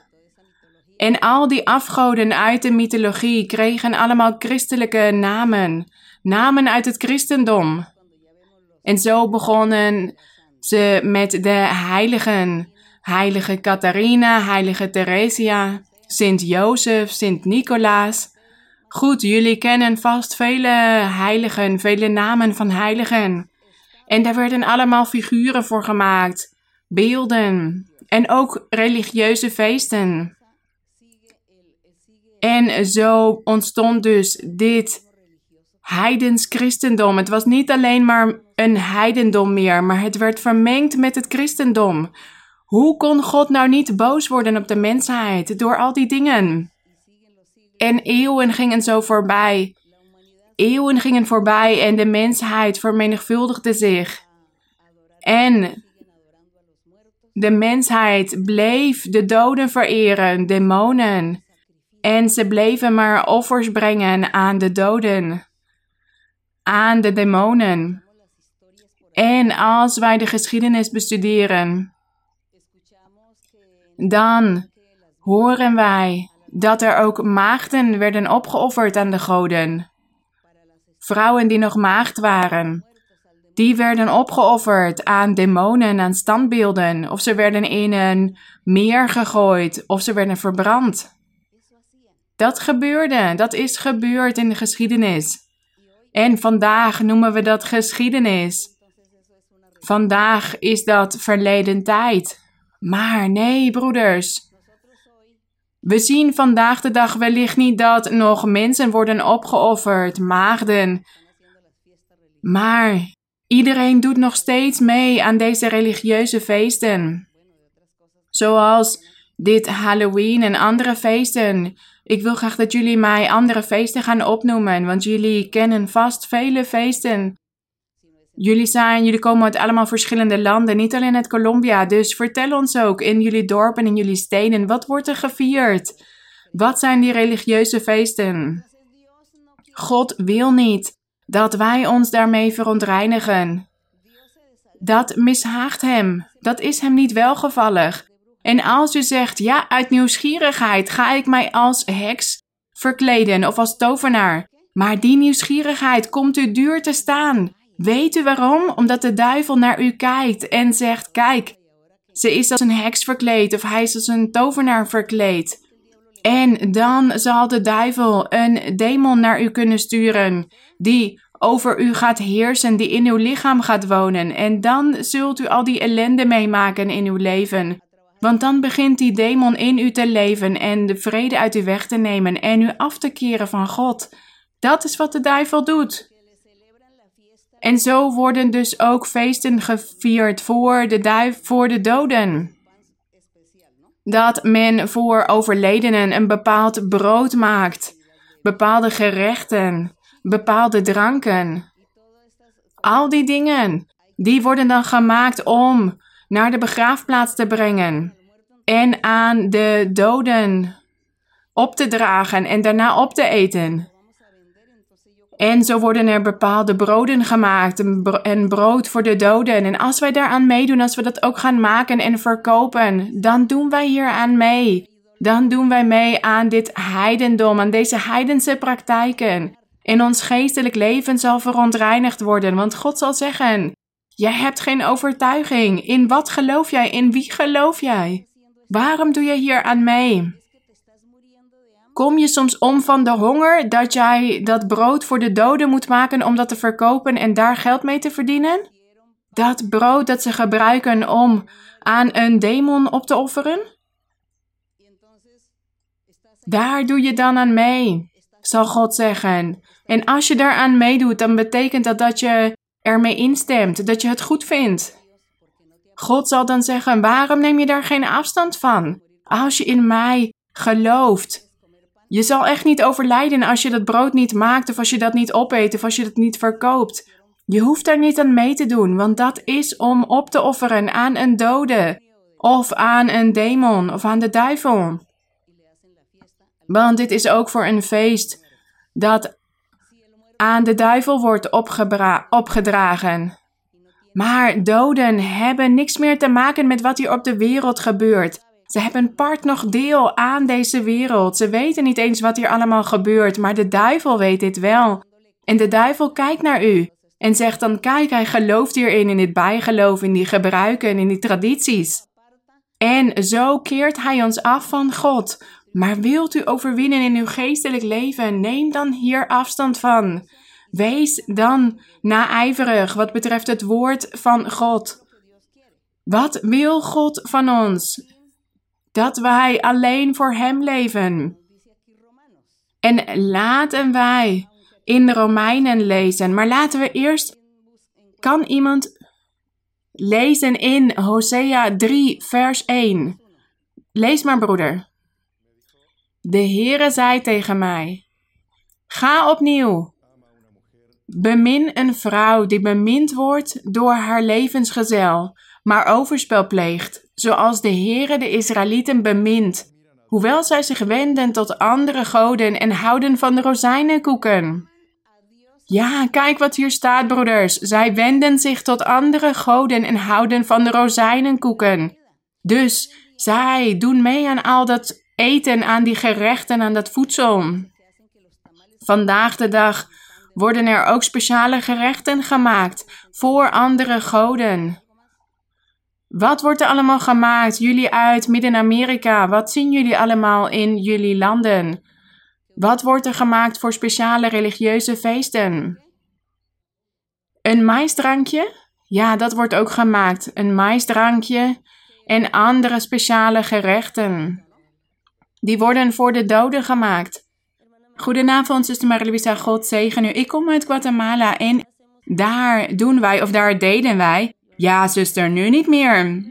En al die afgoden uit de mythologie kregen allemaal christelijke namen, namen uit het christendom. En zo begonnen ze met de heiligen, heilige Catharina, heilige Theresia, Sint Jozef, Sint Nicolaas. Goed, jullie kennen vast vele heiligen, vele namen van heiligen. En daar werden allemaal figuren voor gemaakt, beelden en ook religieuze feesten. En zo ontstond dus dit heidens christendom. Het was niet alleen maar een heidendom meer, maar het werd vermengd met het christendom. Hoe kon God nou niet boos worden op de mensheid door al die dingen? En eeuwen gingen zo voorbij. Eeuwen gingen voorbij en de mensheid vermenigvuldigde zich. En de mensheid bleef de doden vereren, demonen. En ze bleven maar offers brengen aan de doden, aan de demonen. En als wij de geschiedenis bestuderen, dan horen wij dat er ook maagden werden opgeofferd aan de goden. Vrouwen die nog maagd waren, die werden opgeofferd aan demonen, aan standbeelden, of ze werden in een meer gegooid, of ze werden verbrand. Dat gebeurde, dat is gebeurd in de geschiedenis. En vandaag noemen we dat geschiedenis. Vandaag is dat verleden tijd. Maar nee, broeders. We zien vandaag de dag wellicht niet dat nog mensen worden opgeofferd, maagden. Maar iedereen doet nog steeds mee aan deze religieuze feesten. Zoals dit Halloween en andere feesten. Ik wil graag dat jullie mij andere feesten gaan opnoemen, want jullie kennen vast vele feesten. Jullie zijn, jullie komen uit allemaal verschillende landen, niet alleen uit Colombia. Dus vertel ons ook in jullie dorpen en in jullie steden, wat wordt er gevierd? Wat zijn die religieuze feesten? God wil niet dat wij ons daarmee verontreinigen. Dat mishaagt hem. Dat is hem niet welgevallig. En als u zegt, ja, uit nieuwsgierigheid ga ik mij als heks verkleden of als tovenaar. Maar die nieuwsgierigheid komt u duur te staan. Weet u waarom? Omdat de duivel naar u kijkt en zegt: Kijk, ze is als een heks verkleed of hij is als een tovenaar verkleed. En dan zal de duivel een demon naar u kunnen sturen, die over u gaat heersen, die in uw lichaam gaat wonen. En dan zult u al die ellende meemaken in uw leven. Want dan begint die demon in u te leven en de vrede uit u weg te nemen en u af te keren van God. Dat is wat de duivel doet. En zo worden dus ook feesten gevierd voor de, duif, voor de doden. Dat men voor overledenen een bepaald brood maakt, bepaalde gerechten, bepaalde dranken. Al die dingen, die worden dan gemaakt om naar de begraafplaats te brengen en aan de doden op te dragen en daarna op te eten. En zo worden er bepaalde broden gemaakt en brood voor de doden. En als wij daaraan meedoen, als we dat ook gaan maken en verkopen, dan doen wij hier aan mee. Dan doen wij mee aan dit heidendom, aan deze heidense praktijken. En ons geestelijk leven zal verontreinigd worden, want God zal zeggen: Jij hebt geen overtuiging. In wat geloof jij? In wie geloof jij? Waarom doe je hier aan mee? Kom je soms om van de honger dat jij dat brood voor de doden moet maken om dat te verkopen en daar geld mee te verdienen? Dat brood dat ze gebruiken om aan een demon op te offeren? Daar doe je dan aan mee, zal God zeggen. En als je daaraan meedoet, dan betekent dat dat je ermee instemt, dat je het goed vindt. God zal dan zeggen: waarom neem je daar geen afstand van? Als je in mij gelooft, je zal echt niet overlijden als je dat brood niet maakt of als je dat niet opeet of als je dat niet verkoopt. Je hoeft daar niet aan mee te doen, want dat is om op te offeren aan een dode of aan een demon of aan de duivel. Want dit is ook voor een feest dat aan de duivel wordt opgedragen. Maar doden hebben niks meer te maken met wat hier op de wereld gebeurt. Ze hebben part nog deel aan deze wereld. Ze weten niet eens wat hier allemaal gebeurt, maar de duivel weet dit wel. En de duivel kijkt naar u en zegt dan: Kijk, hij gelooft hierin, in dit bijgeloof, in die gebruiken, in die tradities. En zo keert hij ons af van God. Maar wilt u overwinnen in uw geestelijk leven? Neem dan hier afstand van. Wees dan naijverig wat betreft het woord van God. Wat wil God van ons? Dat wij alleen voor Hem leven. En laten wij in de Romeinen lezen. Maar laten we eerst. Kan iemand lezen in Hosea 3, vers 1? Lees maar, broeder. De Heere zei tegen mij: Ga opnieuw. Bemin een vrouw die bemind wordt door haar levensgezel, maar overspel pleegt, zoals de Heere de Israëlieten bemint, hoewel zij zich wenden tot andere goden en houden van de rozijnenkoeken. Ja, kijk wat hier staat, broeders. Zij wenden zich tot andere goden en houden van de rozijnenkoeken. Dus zij doen mee aan al dat eten, aan die gerechten, aan dat voedsel. Vandaag de dag worden er ook speciale gerechten gemaakt voor andere goden. Wat wordt er allemaal gemaakt? Jullie uit Midden-Amerika, wat zien jullie allemaal in jullie landen? Wat wordt er gemaakt voor speciale religieuze feesten? Een maisdrankje? Ja, dat wordt ook gemaakt. Een maisdrankje en andere speciale gerechten. Die worden voor de doden gemaakt. Goedenavond, zuster Maria God zegen u. Ik kom uit Guatemala en daar doen wij, of daar deden wij. Ja, zuster, nu niet meer.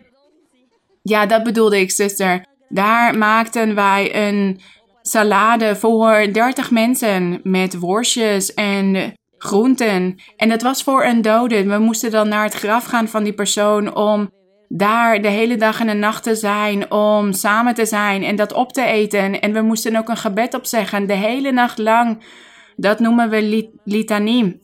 Ja, dat bedoelde ik, zuster. Daar maakten wij een salade voor 30 mensen met worstjes en groenten. En dat was voor een dode. We moesten dan naar het graf gaan van die persoon om daar de hele dag en de nacht te zijn, om samen te zijn en dat op te eten. En we moesten ook een gebed opzeggen, de hele nacht lang. Dat noemen we litanie.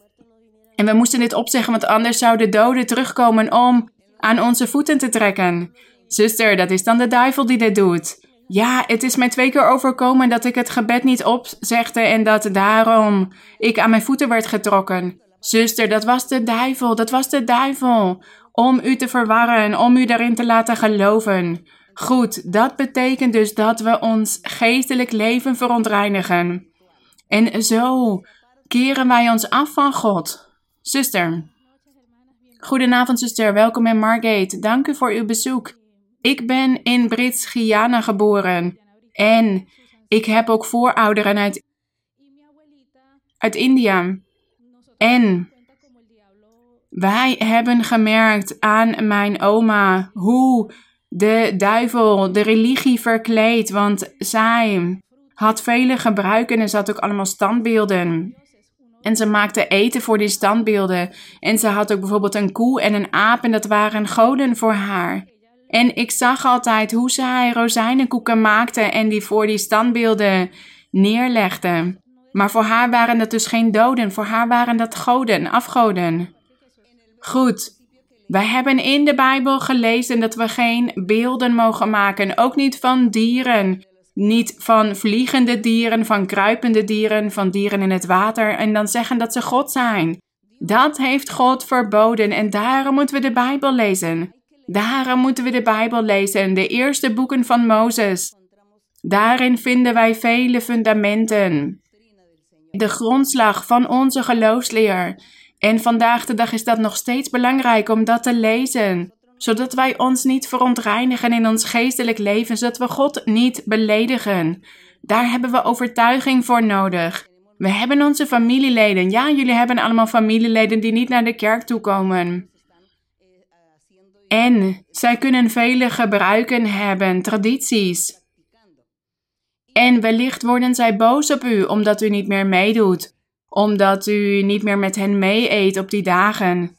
En we moesten dit opzeggen, want anders zouden doden terugkomen om aan onze voeten te trekken. Zuster, dat is dan de duivel die dit doet. Ja, het is mij twee keer overkomen dat ik het gebed niet opzegde en dat daarom ik aan mijn voeten werd getrokken. Zuster, dat was de duivel, dat was de duivel. Om u te verwarren, om u daarin te laten geloven. Goed, dat betekent dus dat we ons geestelijk leven verontreinigen. En zo keren wij ons af van God. Zuster. Goedenavond, zuster. Welkom in Margate. Dank u voor uw bezoek. Ik ben in Brits-Guyana geboren en ik heb ook voorouderen uit, uit India. En wij hebben gemerkt aan mijn oma hoe de duivel de religie verkleedt, want zij had vele gebruiken en ze had ook allemaal standbeelden. En ze maakte eten voor die standbeelden. En ze had ook bijvoorbeeld een koe en een aap en dat waren goden voor haar. En ik zag altijd hoe zij rozijnenkoeken maakte en die voor die standbeelden neerlegde. Maar voor haar waren dat dus geen doden, voor haar waren dat goden, afgoden. Goed, wij hebben in de Bijbel gelezen dat we geen beelden mogen maken, ook niet van dieren. Niet van vliegende dieren, van kruipende dieren, van dieren in het water en dan zeggen dat ze God zijn. Dat heeft God verboden en daarom moeten we de Bijbel lezen. Daarom moeten we de Bijbel lezen, de eerste boeken van Mozes. Daarin vinden wij vele fundamenten. De grondslag van onze geloofsleer. En vandaag de dag is dat nog steeds belangrijk om dat te lezen, zodat wij ons niet verontreinigen in ons geestelijk leven, zodat we God niet beledigen. Daar hebben we overtuiging voor nodig. We hebben onze familieleden. Ja, jullie hebben allemaal familieleden die niet naar de kerk toe komen. En zij kunnen vele gebruiken hebben, tradities. En wellicht worden zij boos op u omdat u niet meer meedoet omdat u niet meer met hen mee eet op die dagen.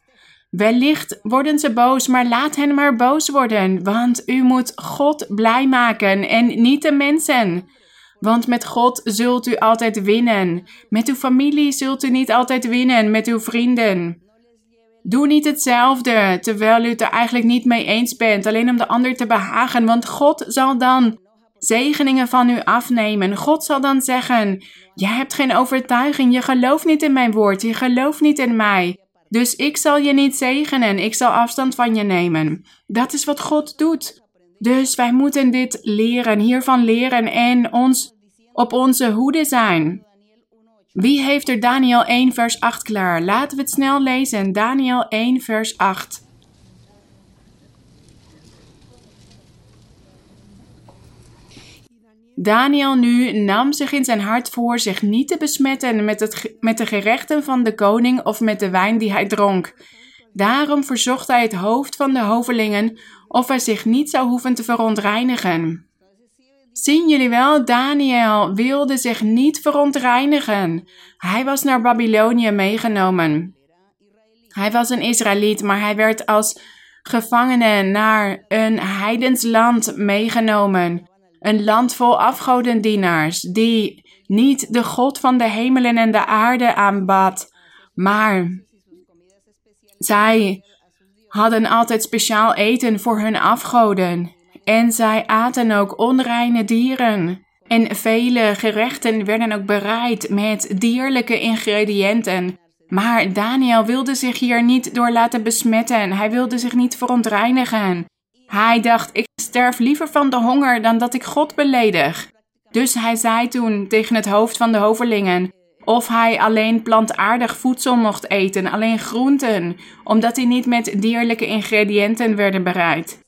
Wellicht worden ze boos, maar laat hen maar boos worden, want u moet God blij maken en niet de mensen. Want met God zult u altijd winnen. Met uw familie zult u niet altijd winnen, met uw vrienden. Doe niet hetzelfde, terwijl u het er eigenlijk niet mee eens bent, alleen om de ander te behagen, want God zal dan zegeningen van u afnemen. God zal dan zeggen: Je hebt geen overtuiging, je gelooft niet in mijn woord, je gelooft niet in mij. Dus ik zal je niet zegenen, ik zal afstand van je nemen. Dat is wat God doet. Dus wij moeten dit leren, hiervan leren en ons op onze hoede zijn. Wie heeft er Daniel 1 vers 8 klaar? Laten we het snel lezen. Daniel 1 vers 8. Daniel nu nam zich in zijn hart voor zich niet te besmetten met, het, met de gerechten van de koning of met de wijn die hij dronk. Daarom verzocht hij het hoofd van de hovelingen of hij zich niet zou hoeven te verontreinigen. Zien jullie wel, Daniel wilde zich niet verontreinigen. Hij was naar Babylonië meegenomen. Hij was een Israëliet, maar hij werd als gevangene naar een heidens land meegenomen. Een land vol afgodendienaars, die niet de God van de hemelen en de aarde aanbad, maar zij hadden altijd speciaal eten voor hun afgoden. En zij aten ook onreine dieren. En vele gerechten werden ook bereid met dierlijke ingrediënten. Maar Daniel wilde zich hier niet door laten besmetten. Hij wilde zich niet verontreinigen. Hij dacht: Ik sterf liever van de honger dan dat ik God beledig. Dus hij zei toen tegen het hoofd van de hovelingen: of hij alleen plantaardig voedsel mocht eten, alleen groenten, omdat hij niet met dierlijke ingrediënten werden bereid.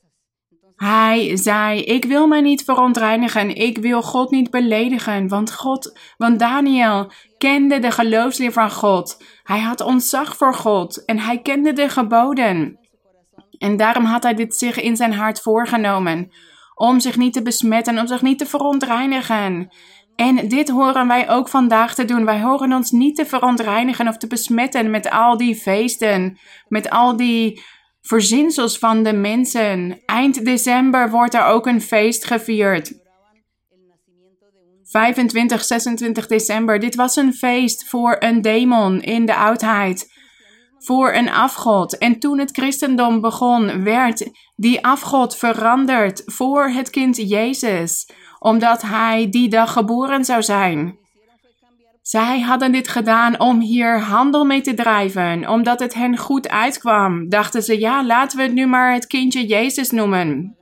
Hij zei: Ik wil mij niet verontreinigen, ik wil God niet beledigen, want God, want Daniel kende de geloofsleer van God. Hij had ontzag voor God en hij kende de geboden. En daarom had hij dit zich in zijn hart voorgenomen, om zich niet te besmetten, om zich niet te verontreinigen. En dit horen wij ook vandaag te doen. Wij horen ons niet te verontreinigen of te besmetten met al die feesten, met al die verzinsels van de mensen. Eind december wordt er ook een feest gevierd. 25, 26 december. Dit was een feest voor een demon in de oudheid. Voor een afgod. En toen het christendom begon, werd die afgod veranderd voor het kind Jezus, omdat hij die dag geboren zou zijn. Zij hadden dit gedaan om hier handel mee te drijven, omdat het hen goed uitkwam. Dachten ze, ja, laten we het nu maar het kindje Jezus noemen.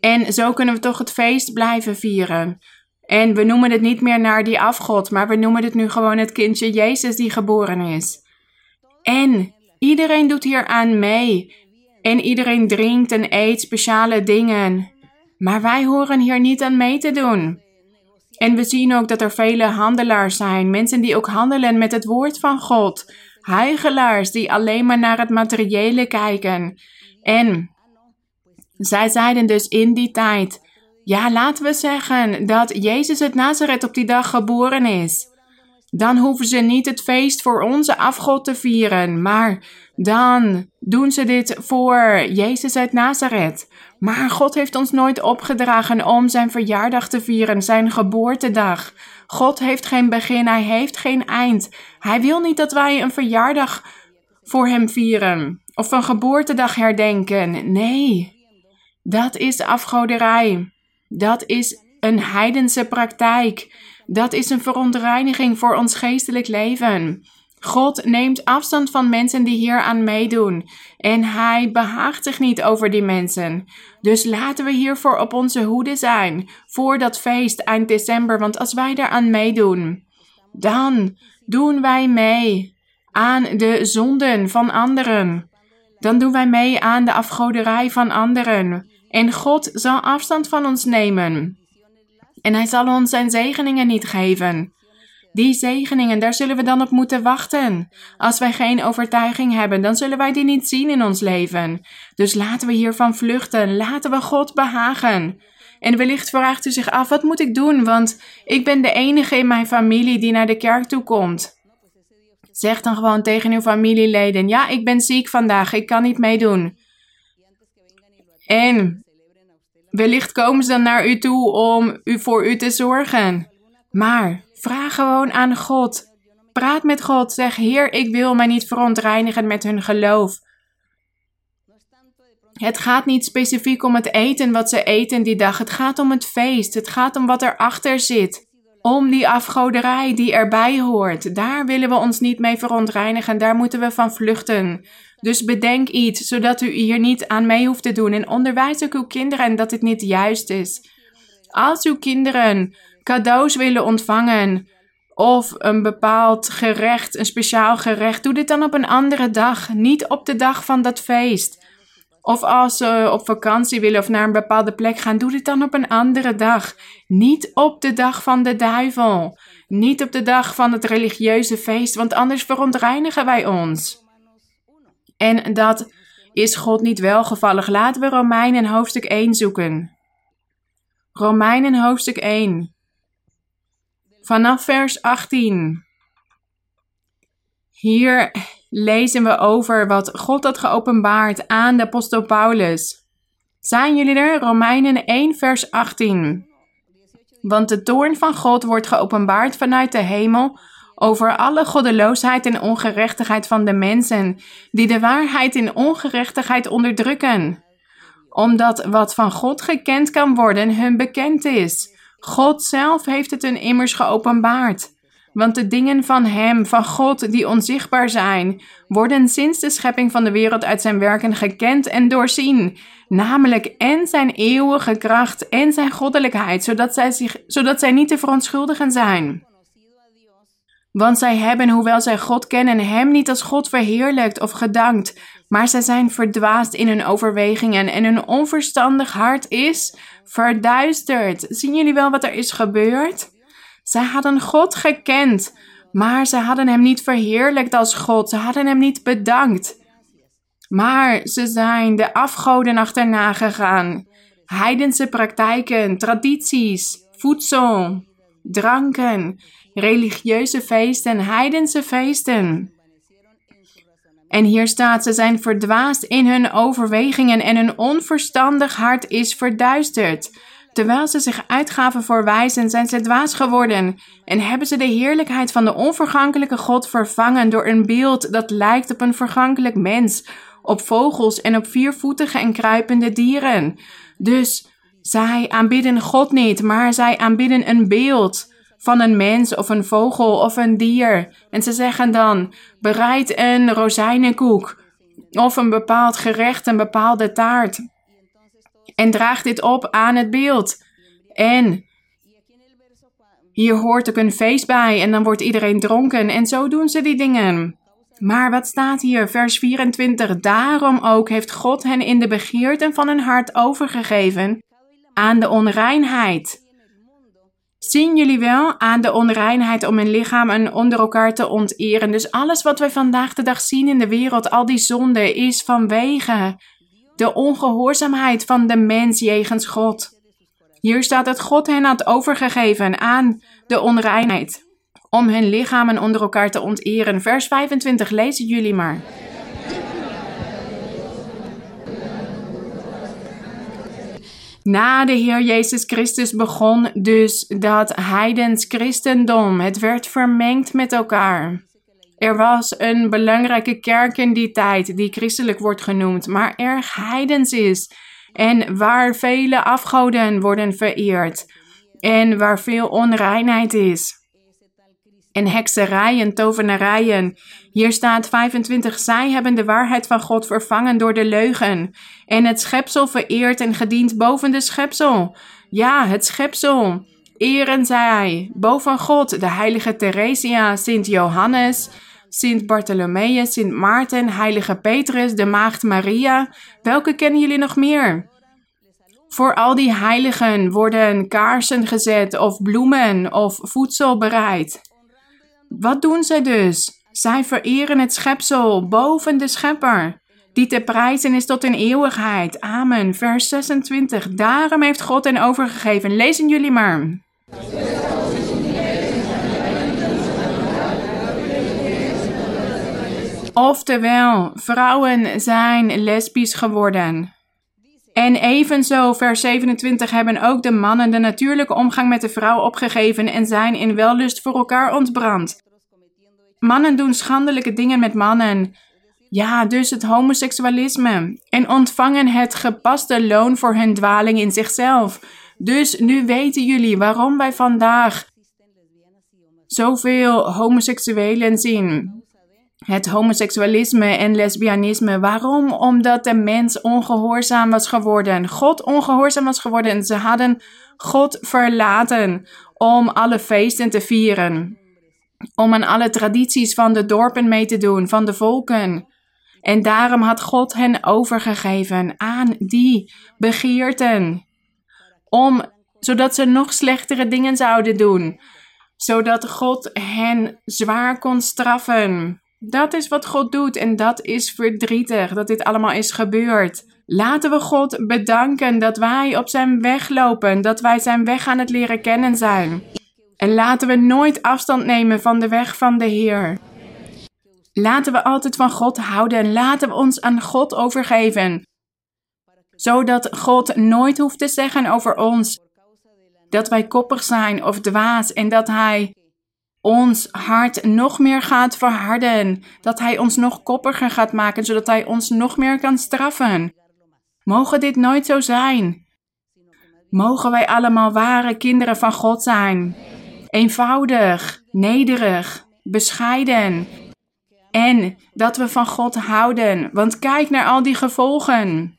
En zo kunnen we toch het feest blijven vieren. En we noemen het niet meer naar die afgod, maar we noemen het nu gewoon het kindje Jezus die geboren is. En iedereen doet hier aan mee. En iedereen drinkt en eet speciale dingen. Maar wij horen hier niet aan mee te doen. En we zien ook dat er vele handelaars zijn, mensen die ook handelen met het woord van God. Huigelaars die alleen maar naar het materiële kijken. En zij zeiden dus in die tijd: Ja, laten we zeggen dat Jezus het Nazareth op die dag geboren is. Dan hoeven ze niet het feest voor onze afgod te vieren, maar dan doen ze dit voor Jezus uit Nazareth. Maar God heeft ons nooit opgedragen om zijn verjaardag te vieren, zijn geboortedag. God heeft geen begin, hij heeft geen eind. Hij wil niet dat wij een verjaardag voor hem vieren of een geboortedag herdenken. Nee, dat is afgoderij. Dat is een heidense praktijk. Dat is een verontreiniging voor ons geestelijk leven. God neemt afstand van mensen die hier aan meedoen. En hij behaagt zich niet over die mensen. Dus laten we hiervoor op onze hoede zijn. Voor dat feest eind december. Want als wij daaraan meedoen, dan doen wij mee aan de zonden van anderen. Dan doen wij mee aan de afgoderij van anderen. En God zal afstand van ons nemen. En hij zal ons zijn zegeningen niet geven. Die zegeningen, daar zullen we dan op moeten wachten. Als wij geen overtuiging hebben, dan zullen wij die niet zien in ons leven. Dus laten we hiervan vluchten. Laten we God behagen. En wellicht vraagt u zich af: wat moet ik doen? Want ik ben de enige in mijn familie die naar de kerk toe komt. Zeg dan gewoon tegen uw familieleden: Ja, ik ben ziek vandaag, ik kan niet meedoen. En wellicht komen ze dan naar u toe om u voor u te zorgen. Maar vraag gewoon aan God. praat met God. Zeg, Heer, ik wil mij niet verontreinigen met hun geloof. Het gaat niet specifiek om het eten wat ze eten die dag. Het gaat om het feest. Het gaat om wat erachter zit. Om die afgoderij die erbij hoort. Daar willen we ons niet mee verontreinigen. Daar moeten we van vluchten. Dus bedenk iets, zodat u hier niet aan mee hoeft te doen. En onderwijs ook uw kinderen dat dit niet juist is. Als uw kinderen cadeaus willen ontvangen, of een bepaald gerecht, een speciaal gerecht, doe dit dan op een andere dag, niet op de dag van dat feest. Of als ze op vakantie willen of naar een bepaalde plek gaan, doe dit dan op een andere dag. Niet op de dag van de duivel. Niet op de dag van het religieuze feest, want anders verontreinigen wij ons. En dat is God niet welgevallig. Laten we Romeinen hoofdstuk 1 zoeken. Romeinen hoofdstuk 1. Vanaf vers 18. Hier lezen we over wat God had geopenbaard aan de apostel Paulus. Zijn jullie er? Romeinen 1, vers 18. Want de toorn van God wordt geopenbaard vanuit de hemel over alle goddeloosheid en ongerechtigheid van de mensen, die de waarheid in ongerechtigheid onderdrukken. Omdat wat van God gekend kan worden hun bekend is. God zelf heeft het hun immers geopenbaard. Want de dingen van Hem, van God, die onzichtbaar zijn, worden sinds de schepping van de wereld uit zijn werken gekend en doorzien. Namelijk en zijn eeuwige kracht en zijn goddelijkheid, zodat zij, zich, zodat zij niet te verontschuldigen zijn. Want zij hebben, hoewel zij God kennen, Hem niet als God verheerlijkt of gedankt, maar zij zijn verdwaasd in hun overwegingen en hun onverstandig hart is verduisterd. Zien jullie wel wat er is gebeurd? Zij hadden God gekend, maar ze hadden Hem niet verheerlijkt als God. Ze hadden Hem niet bedankt. Maar ze zijn de afgoden achterna gegaan. Heidense praktijken, tradities, voedsel, dranken, religieuze feesten, heidense feesten. En hier staat, ze zijn verdwaasd in hun overwegingen en hun onverstandig hart is verduisterd. Terwijl ze zich uitgaven voor wijzen, zijn ze dwaas geworden en hebben ze de heerlijkheid van de onvergankelijke God vervangen door een beeld dat lijkt op een vergankelijk mens, op vogels en op viervoetige en kruipende dieren. Dus zij aanbidden God niet, maar zij aanbidden een beeld van een mens of een vogel of een dier. En ze zeggen dan: bereid een rozijnenkoek of een bepaald gerecht, een bepaalde taart. En draag dit op aan het beeld. En hier hoort ook een feest bij en dan wordt iedereen dronken en zo doen ze die dingen. Maar wat staat hier, vers 24? Daarom ook heeft God hen in de begeerten van hun hart overgegeven aan de onreinheid Zien jullie wel aan de onreinheid om hun lichaam onder elkaar te onteren? Dus alles wat wij vandaag de dag zien in de wereld, al die zonde, is vanwege de ongehoorzaamheid van de mens jegens God. Hier staat dat God hen had overgegeven aan de onreinheid, om hun lichamen onder elkaar te onteren. Vers 25, lezen jullie maar. Na de Heer Jezus Christus begon dus dat heidens christendom. Het werd vermengd met elkaar. Er was een belangrijke kerk in die tijd, die christelijk wordt genoemd, maar erg heidens is. En waar vele afgoden worden vereerd. En waar veel onreinheid is en hekserijen, tovenarijen. Hier staat 25, zij hebben de waarheid van God vervangen door de leugen. En het schepsel vereerd en gediend boven de schepsel. Ja, het schepsel. Eren zij boven God, de heilige Theresia, Sint Johannes, Sint Bartholomeus, Sint Maarten, heilige Petrus, de maagd Maria. Welke kennen jullie nog meer? Voor al die heiligen worden kaarsen gezet of bloemen of voedsel bereid. Wat doen zij dus? Zij vereren het schepsel boven de schepper, die te prijzen is tot in eeuwigheid. Amen. Vers 26. Daarom heeft God hen overgegeven. Lezen jullie maar. Oftewel, vrouwen zijn lesbisch geworden. En evenzo, vers 27, hebben ook de mannen de natuurlijke omgang met de vrouw opgegeven en zijn in wellust voor elkaar ontbrand. mannen doen schandelijke dingen met mannen. Ja, dus het homoseksualisme. En ontvangen het gepaste loon voor hun dwaling in zichzelf. Dus nu weten jullie waarom wij vandaag zoveel homoseksuelen zien. Het homoseksualisme en lesbianisme. Waarom? Omdat de mens ongehoorzaam was geworden. God ongehoorzaam was geworden. En ze hadden God verlaten om alle feesten te vieren. Om aan alle tradities van de dorpen mee te doen, van de volken. En daarom had God hen overgegeven aan die begeerten. Om, zodat ze nog slechtere dingen zouden doen. Zodat God hen zwaar kon straffen. Dat is wat God doet en dat is verdrietig dat dit allemaal is gebeurd. Laten we God bedanken dat wij op zijn weg lopen, dat wij zijn weg aan het leren kennen zijn. En laten we nooit afstand nemen van de weg van de Heer. Laten we altijd van God houden. Laten we ons aan God overgeven. Zodat God nooit hoeft te zeggen over ons dat wij koppig zijn of dwaas en dat Hij ons hart nog meer gaat verharden. Dat Hij ons nog koppiger gaat maken, zodat Hij ons nog meer kan straffen. Mogen dit nooit zo zijn. Mogen wij allemaal ware kinderen van God zijn. Eenvoudig, nederig, bescheiden. En dat we van God houden. Want kijk naar al die gevolgen.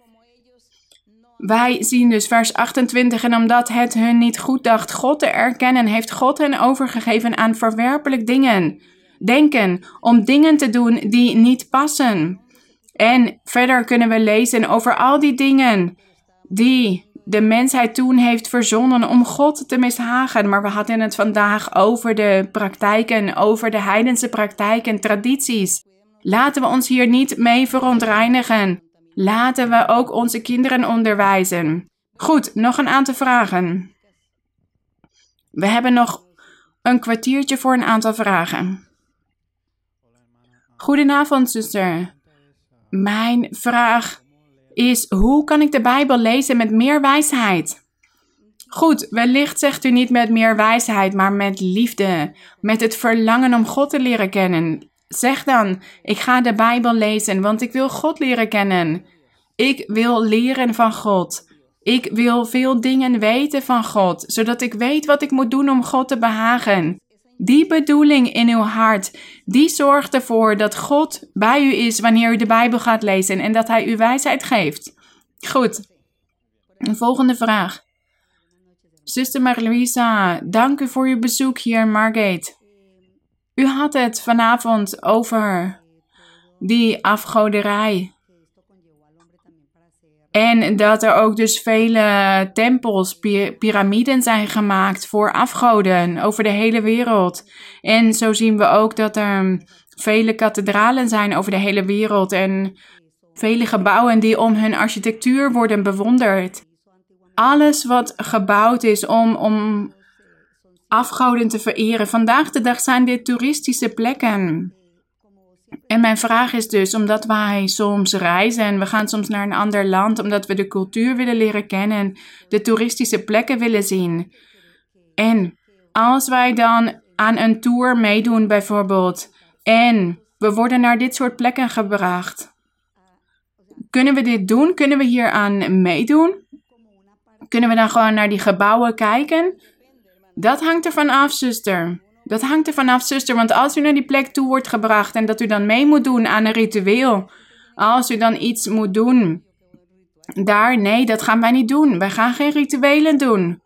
Wij zien dus vers 28. En omdat het hun niet goed dacht God te erkennen, heeft God hen overgegeven aan verwerpelijk dingen. Denken om dingen te doen die niet passen. En verder kunnen we lezen over al die dingen die de mensheid toen heeft verzonnen om God te mishagen. Maar we hadden het vandaag over de praktijken, over de heidense praktijken, tradities. Laten we ons hier niet mee verontreinigen. Laten we ook onze kinderen onderwijzen. Goed, nog een aantal vragen. We hebben nog een kwartiertje voor een aantal vragen. Goedenavond, zuster. Mijn vraag is: hoe kan ik de Bijbel lezen met meer wijsheid? Goed, wellicht zegt u niet met meer wijsheid, maar met liefde, met het verlangen om God te leren kennen. Zeg dan: Ik ga de Bijbel lezen, want ik wil God leren kennen. Ik wil leren van God. Ik wil veel dingen weten van God, zodat ik weet wat ik moet doen om God te behagen. Die bedoeling in uw hart, die zorgt ervoor dat God bij u is wanneer u de Bijbel gaat lezen en dat Hij u wijsheid geeft. Goed. Een volgende vraag. Zuster Marluisa, dank u voor uw bezoek hier, Margate. U had het vanavond over die afgoderij. En dat er ook dus vele tempels, piramiden zijn gemaakt voor afgoden over de hele wereld. En zo zien we ook dat er vele kathedralen zijn over de hele wereld en vele gebouwen die om hun architectuur worden bewonderd. Alles wat gebouwd is om, om afgoden te vereren. Vandaag de dag zijn dit toeristische plekken. En mijn vraag is dus, omdat wij soms reizen en we gaan soms naar een ander land, omdat we de cultuur willen leren kennen, de toeristische plekken willen zien. En als wij dan aan een tour meedoen bijvoorbeeld en we worden naar dit soort plekken gebracht, kunnen we dit doen? Kunnen we hier aan meedoen? Kunnen we dan gewoon naar die gebouwen kijken? Dat hangt ervan af, zuster. Dat hangt er vanaf, zuster. Want als u naar die plek toe wordt gebracht en dat u dan mee moet doen aan een ritueel. Als u dan iets moet doen. Daar, nee, dat gaan wij niet doen. Wij gaan geen rituelen doen.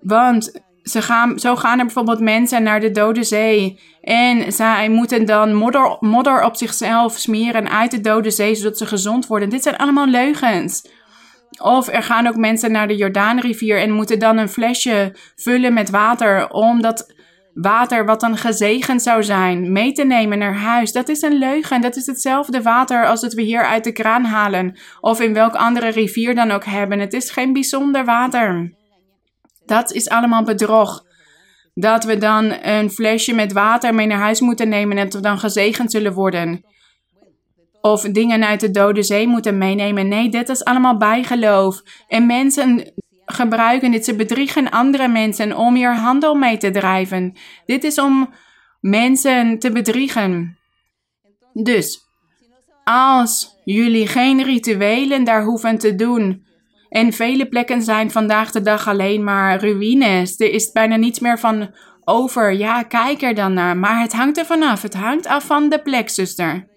Want ze gaan, zo gaan er bijvoorbeeld mensen naar de Dode Zee. En zij moeten dan modder, modder op zichzelf smeren uit de Dode Zee, zodat ze gezond worden. Dit zijn allemaal leugens. Of er gaan ook mensen naar de Jordaanrivier en moeten dan een flesje vullen met water, omdat water wat dan gezegend zou zijn, mee te nemen naar huis. Dat is een leugen. Dat is hetzelfde water als het we hier uit de kraan halen. Of in welk andere rivier dan ook hebben. Het is geen bijzonder water. Dat is allemaal bedrog. Dat we dan een flesje met water mee naar huis moeten nemen en dat we dan gezegend zullen worden. Of dingen uit de Dode Zee moeten meenemen. Nee, dit is allemaal bijgeloof. En mensen gebruiken dit. Ze bedriegen andere mensen om hier handel mee te drijven. Dit is om, mensen te bedriegen. Dus, als jullie geen rituelen daar hoeven te doen, en vele plekken zijn vandaag de dag alleen maar ruïnes, er is bijna niets meer van over. Ja, kijk er dan naar, maar het hangt er vanaf. Het hangt af van de plek, zuster.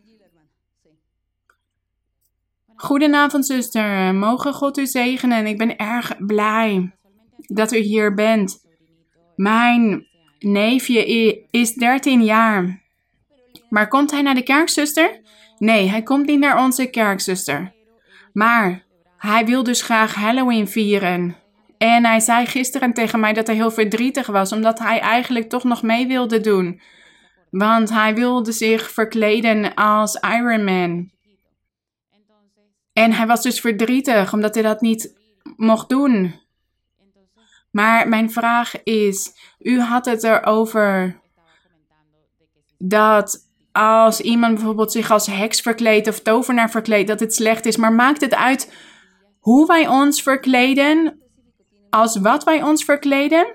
Goedenavond, zuster. Mogen God u zegenen. Ik ben erg blij dat u hier bent. Mijn neefje is 13 jaar. Maar komt hij naar de kerk, zuster? Nee, hij komt niet naar onze kerk, zuster. Maar hij wil dus graag Halloween vieren. En hij zei gisteren tegen mij dat hij heel verdrietig was, omdat hij eigenlijk toch nog mee wilde doen. Want hij wilde zich verkleden als Iron Man. En hij was dus verdrietig omdat hij dat niet mocht doen. Maar mijn vraag is: u had het erover dat als iemand bijvoorbeeld zich als heks verkleedt of tovenaar verkleedt, dat het slecht is. Maar maakt het uit hoe wij ons verkleden? Als wat wij ons verkleden?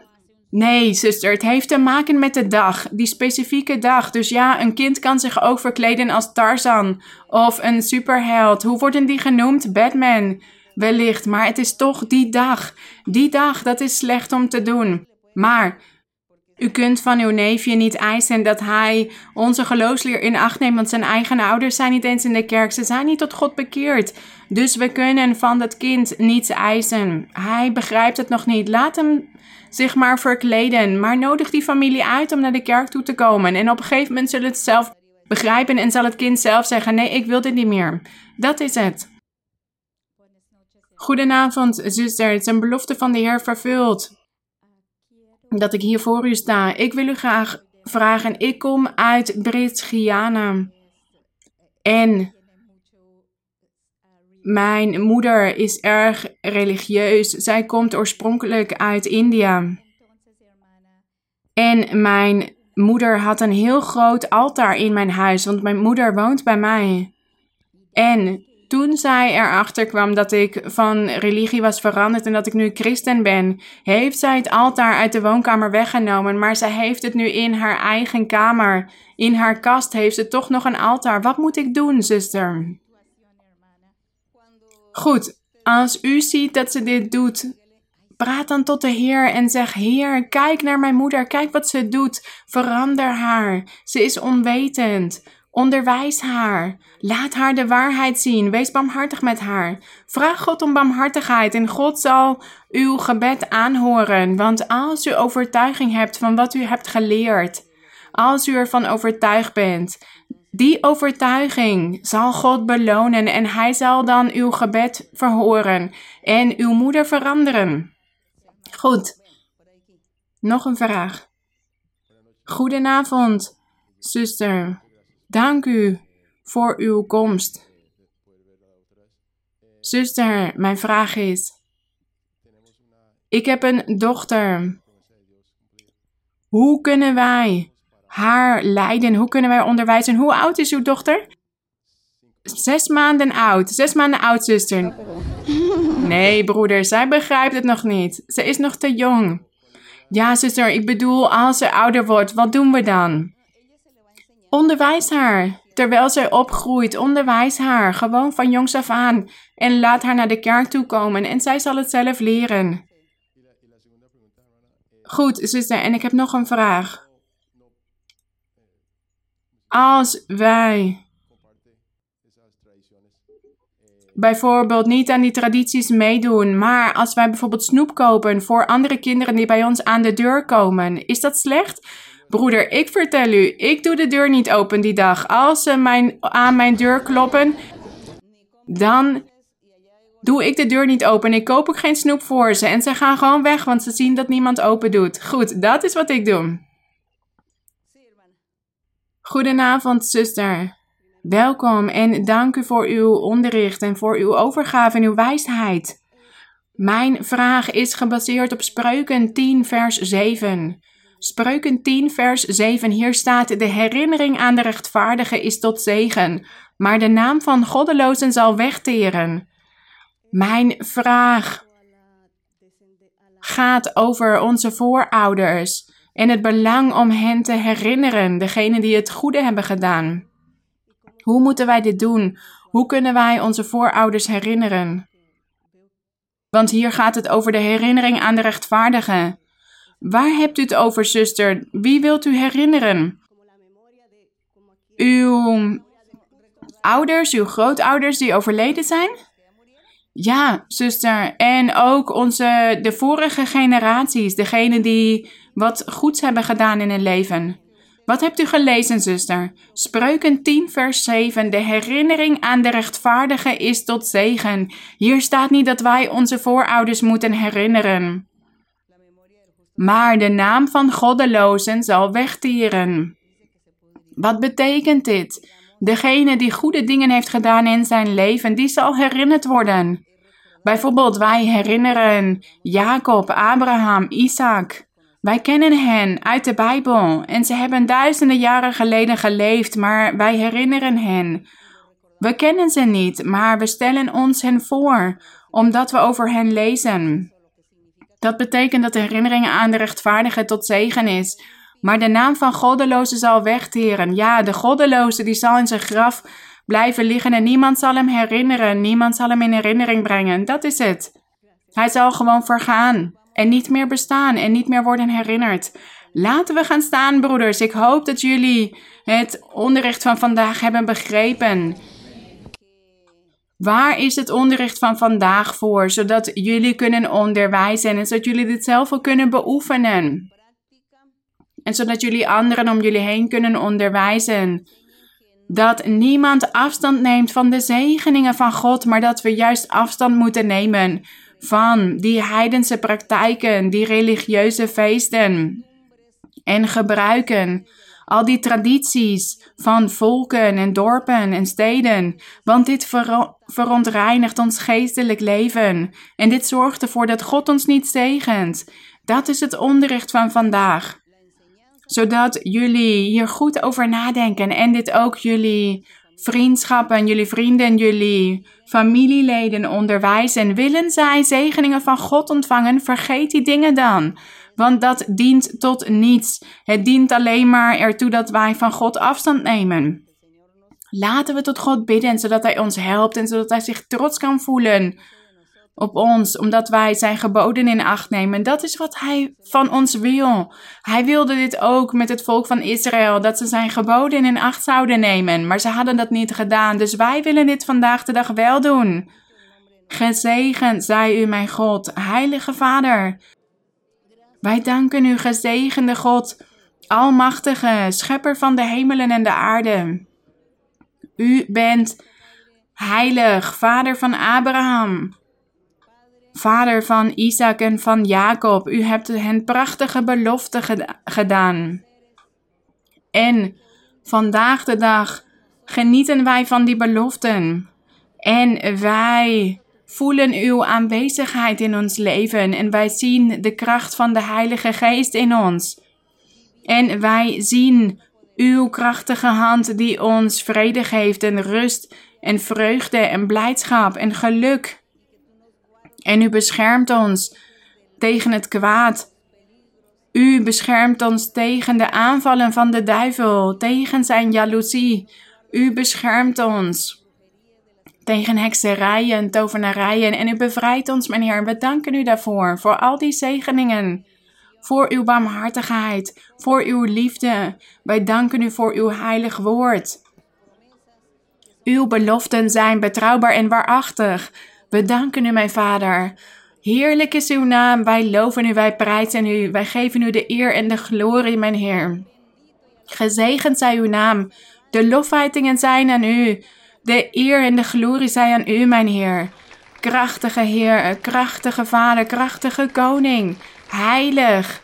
Nee, zuster, het heeft te maken met de dag, die specifieke dag. Dus ja, een kind kan zich ook verkleden als Tarzan of een superheld. Hoe worden die genoemd? Batman. Wellicht, maar het is toch die dag. Die dag, dat is slecht om te doen. Maar u kunt van uw neefje niet eisen dat hij onze geloofsleer in acht neemt, want zijn eigen ouders zijn niet eens in de kerk. Ze zijn niet tot God bekeerd. Dus we kunnen van dat kind niets eisen. Hij begrijpt het nog niet. Laat hem zich maar verkleden. Maar nodig die familie uit om naar de kerk toe te komen. En op een gegeven moment zullen het zelf begrijpen en zal het kind zelf zeggen: Nee, ik wil dit niet meer. Dat is het. Goedenavond, zuster. Het is een belofte van de Heer vervuld. Dat ik hier voor u sta. Ik wil u graag vragen. Ik kom uit Brits-Guyana. En mijn moeder is erg religieus. Zij komt oorspronkelijk uit India. En mijn moeder had een heel groot altaar in mijn huis, want mijn moeder woont bij mij. En toen zij erachter kwam dat ik van religie was veranderd en dat ik nu christen ben, heeft zij het altaar uit de woonkamer weggenomen, maar zij heeft het nu in haar eigen kamer. In haar kast heeft ze toch nog een altaar. Wat moet ik doen, zuster? Goed, als u ziet dat ze dit doet, praat dan tot de Heer en zeg: Heer, kijk naar mijn moeder, kijk wat ze doet, verander haar. Ze is onwetend. Onderwijs haar. Laat haar de waarheid zien. Wees barmhartig met haar. Vraag God om barmhartigheid en God zal uw gebed aanhoren. Want als u overtuiging hebt van wat u hebt geleerd, als u ervan overtuigd bent, die overtuiging zal God belonen en Hij zal dan uw gebed verhoren en uw moeder veranderen. Goed. Nog een vraag. Goedenavond, zuster. Dank u voor uw komst. Zuster, mijn vraag is: Ik heb een dochter. Hoe kunnen wij haar leiden? Hoe kunnen wij onderwijzen? Hoe oud is uw dochter? Zes maanden oud. Zes maanden oud, zuster. Nee, broeder, zij begrijpt het nog niet. Ze is nog te jong. Ja, zuster, ik bedoel, als ze ouder wordt, wat doen we dan? Onderwijs haar. Terwijl zij opgroeit, onderwijs haar. Gewoon van jongs af aan. En laat haar naar de kerk toe komen. En zij zal het zelf leren. Goed, zuster, en ik heb nog een vraag. Als wij bijvoorbeeld niet aan die tradities meedoen, maar als wij bijvoorbeeld snoep kopen voor andere kinderen die bij ons aan de deur komen, is dat slecht? Broeder, ik vertel u, ik doe de deur niet open die dag. Als ze mijn, aan mijn deur kloppen, dan doe ik de deur niet open. Ik koop ook geen snoep voor ze. En ze gaan gewoon weg, want ze zien dat niemand open doet. Goed, dat is wat ik doe. Goedenavond, zuster. Welkom en dank u voor uw onderricht en voor uw overgave en uw wijsheid. Mijn vraag is gebaseerd op Spreuken 10, vers 7. Spreuken 10, vers 7. Hier staat: De herinnering aan de rechtvaardige is tot zegen, maar de naam van goddelozen zal wegteren. Mijn vraag gaat over onze voorouders. En het belang om hen te herinneren, degenen die het goede hebben gedaan. Hoe moeten wij dit doen? Hoe kunnen wij onze voorouders herinneren? Want hier gaat het over de herinnering aan de rechtvaardigen. Waar hebt u het over, zuster? Wie wilt u herinneren? Uw ouders, uw grootouders die overleden zijn? Ja, zuster. En ook onze, de vorige generaties, degene die wat goeds hebben gedaan in hun leven. Wat hebt u gelezen, zuster? Spreuken 10, vers 7. De herinnering aan de rechtvaardige is tot zegen. Hier staat niet dat wij onze voorouders moeten herinneren. Maar de naam van goddelozen zal wegtieren. Wat betekent dit? Degene die goede dingen heeft gedaan in zijn leven, die zal herinnerd worden. Bijvoorbeeld, wij herinneren Jacob, Abraham, Isaac. Wij kennen hen uit de Bijbel en ze hebben duizenden jaren geleden geleefd, maar wij herinneren hen. We kennen ze niet, maar we stellen ons hen voor, omdat we over hen lezen. Dat betekent dat de herinnering aan de rechtvaardige tot zegen is. Maar de naam van goddeloze zal wegteren. Ja, de goddeloze die zal in zijn graf blijven liggen en niemand zal hem herinneren. Niemand zal hem in herinnering brengen. Dat is het. Hij zal gewoon vergaan en niet meer bestaan en niet meer worden herinnerd. Laten we gaan staan, broeders. Ik hoop dat jullie het onderricht van vandaag hebben begrepen. Waar is het onderricht van vandaag voor, zodat jullie kunnen onderwijzen en zodat jullie dit zelf ook kunnen beoefenen? En zodat jullie anderen om jullie heen kunnen onderwijzen. Dat niemand afstand neemt van de zegeningen van God, maar dat we juist afstand moeten nemen van die heidense praktijken, die religieuze feesten. En gebruiken al die tradities van volken en dorpen en steden, want dit verontreinigt ons geestelijk leven en dit zorgt ervoor dat God ons niet zegent. Dat is het onderricht van vandaag. Zodat jullie hier goed over nadenken en dit ook jullie vriendschappen, jullie vrienden, jullie familieleden onderwijzen. Willen zij zegeningen van God ontvangen? Vergeet die dingen dan. Want dat dient tot niets. Het dient alleen maar ertoe dat wij van God afstand nemen. Laten we tot God bidden, zodat Hij ons helpt en zodat Hij zich trots kan voelen op ons, omdat wij zijn geboden in acht nemen. Dat is wat hij van ons wil. Hij wilde dit ook met het volk van Israël, dat ze zijn geboden in acht zouden nemen, maar ze hadden dat niet gedaan. Dus wij willen dit vandaag de dag wel doen. Gezegend zij u, mijn God, heilige Vader. Wij danken u, gezegende God, almachtige, schepper van de hemelen en de aarde. U bent heilig, vader van Abraham, vader van Isaac en van Jacob. U hebt hen prachtige beloften gedaan. En vandaag de dag genieten wij van die beloften. En wij voelen uw aanwezigheid in ons leven. En wij zien de kracht van de Heilige Geest in ons. En wij zien uw krachtige hand die ons vrede geeft en rust en vreugde en blijdschap en geluk. En u beschermt ons tegen het kwaad. U beschermt ons tegen de aanvallen van de duivel, tegen zijn jaloezie. U beschermt ons tegen hekserijen, tovenarijen en u bevrijdt ons, meneer. We danken u daarvoor, voor al die zegeningen, voor uw barmhartigheid, voor uw liefde. Wij danken u voor uw heilig woord. Uw beloften zijn betrouwbaar en waarachtig. We danken u, mijn Vader. Heerlijk is uw naam. Wij loven u, wij prijzen u. Wij geven u de eer en de glorie, mijn Heer. Gezegend zij uw naam. De lofheitingen zijn aan u. De eer en de glorie zij aan u, mijn Heer. Krachtige Heer, krachtige Vader, krachtige Koning. Heilig,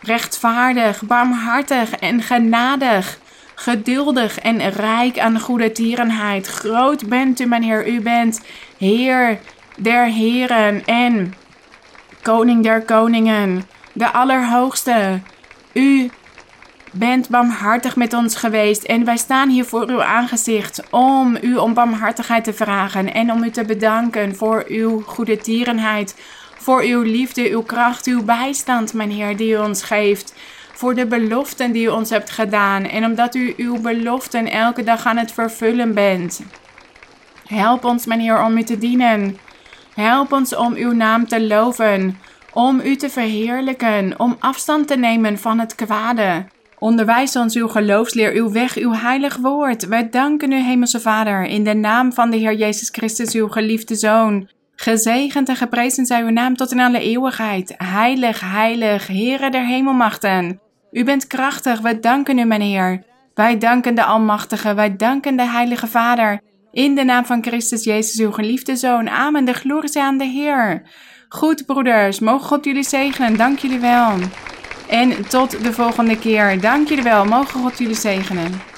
rechtvaardig, barmhartig en genadig geduldig en rijk aan goede tierenheid. Groot bent u, mijn Heer. U bent Heer der Heren en Koning der Koningen, de Allerhoogste. U bent barmhartig met ons geweest en wij staan hier voor uw aangezicht om u om barmhartigheid te vragen en om u te bedanken voor uw goede tierenheid, voor uw liefde, uw kracht, uw bijstand, mijn Heer, die u ons geeft. voor de beloften die u ons hebt gedaan en omdat u uw beloften elke dag aan het vervullen bent. Help ons, mijn Heer, om u te dienen. Help ons om uw naam te loven, om u te verheerlijken, om afstand te nemen van het kwade. Onderwijs ons uw geloofsleer, uw weg, uw heilig woord. Wij danken u, Hemelse Vader, in de naam van de Heer Jezus Christus, uw geliefde Zoon. Gezegend en geprezen zij uw naam tot in alle eeuwigheid. Heilig, heilig, Heere der hemelmachten. U bent krachtig, wij danken u, mijn Heer. Wij danken de Almachtige, wij danken de Heilige Vader. In de naam van Christus Jezus, uw geliefde Zoon. Amen, de glorie zij aan de Heer. Goed, broeders, mogen God jullie zegenen. Dank jullie wel. En tot de volgende keer. Dank jullie wel. Mogen God jullie zegenen.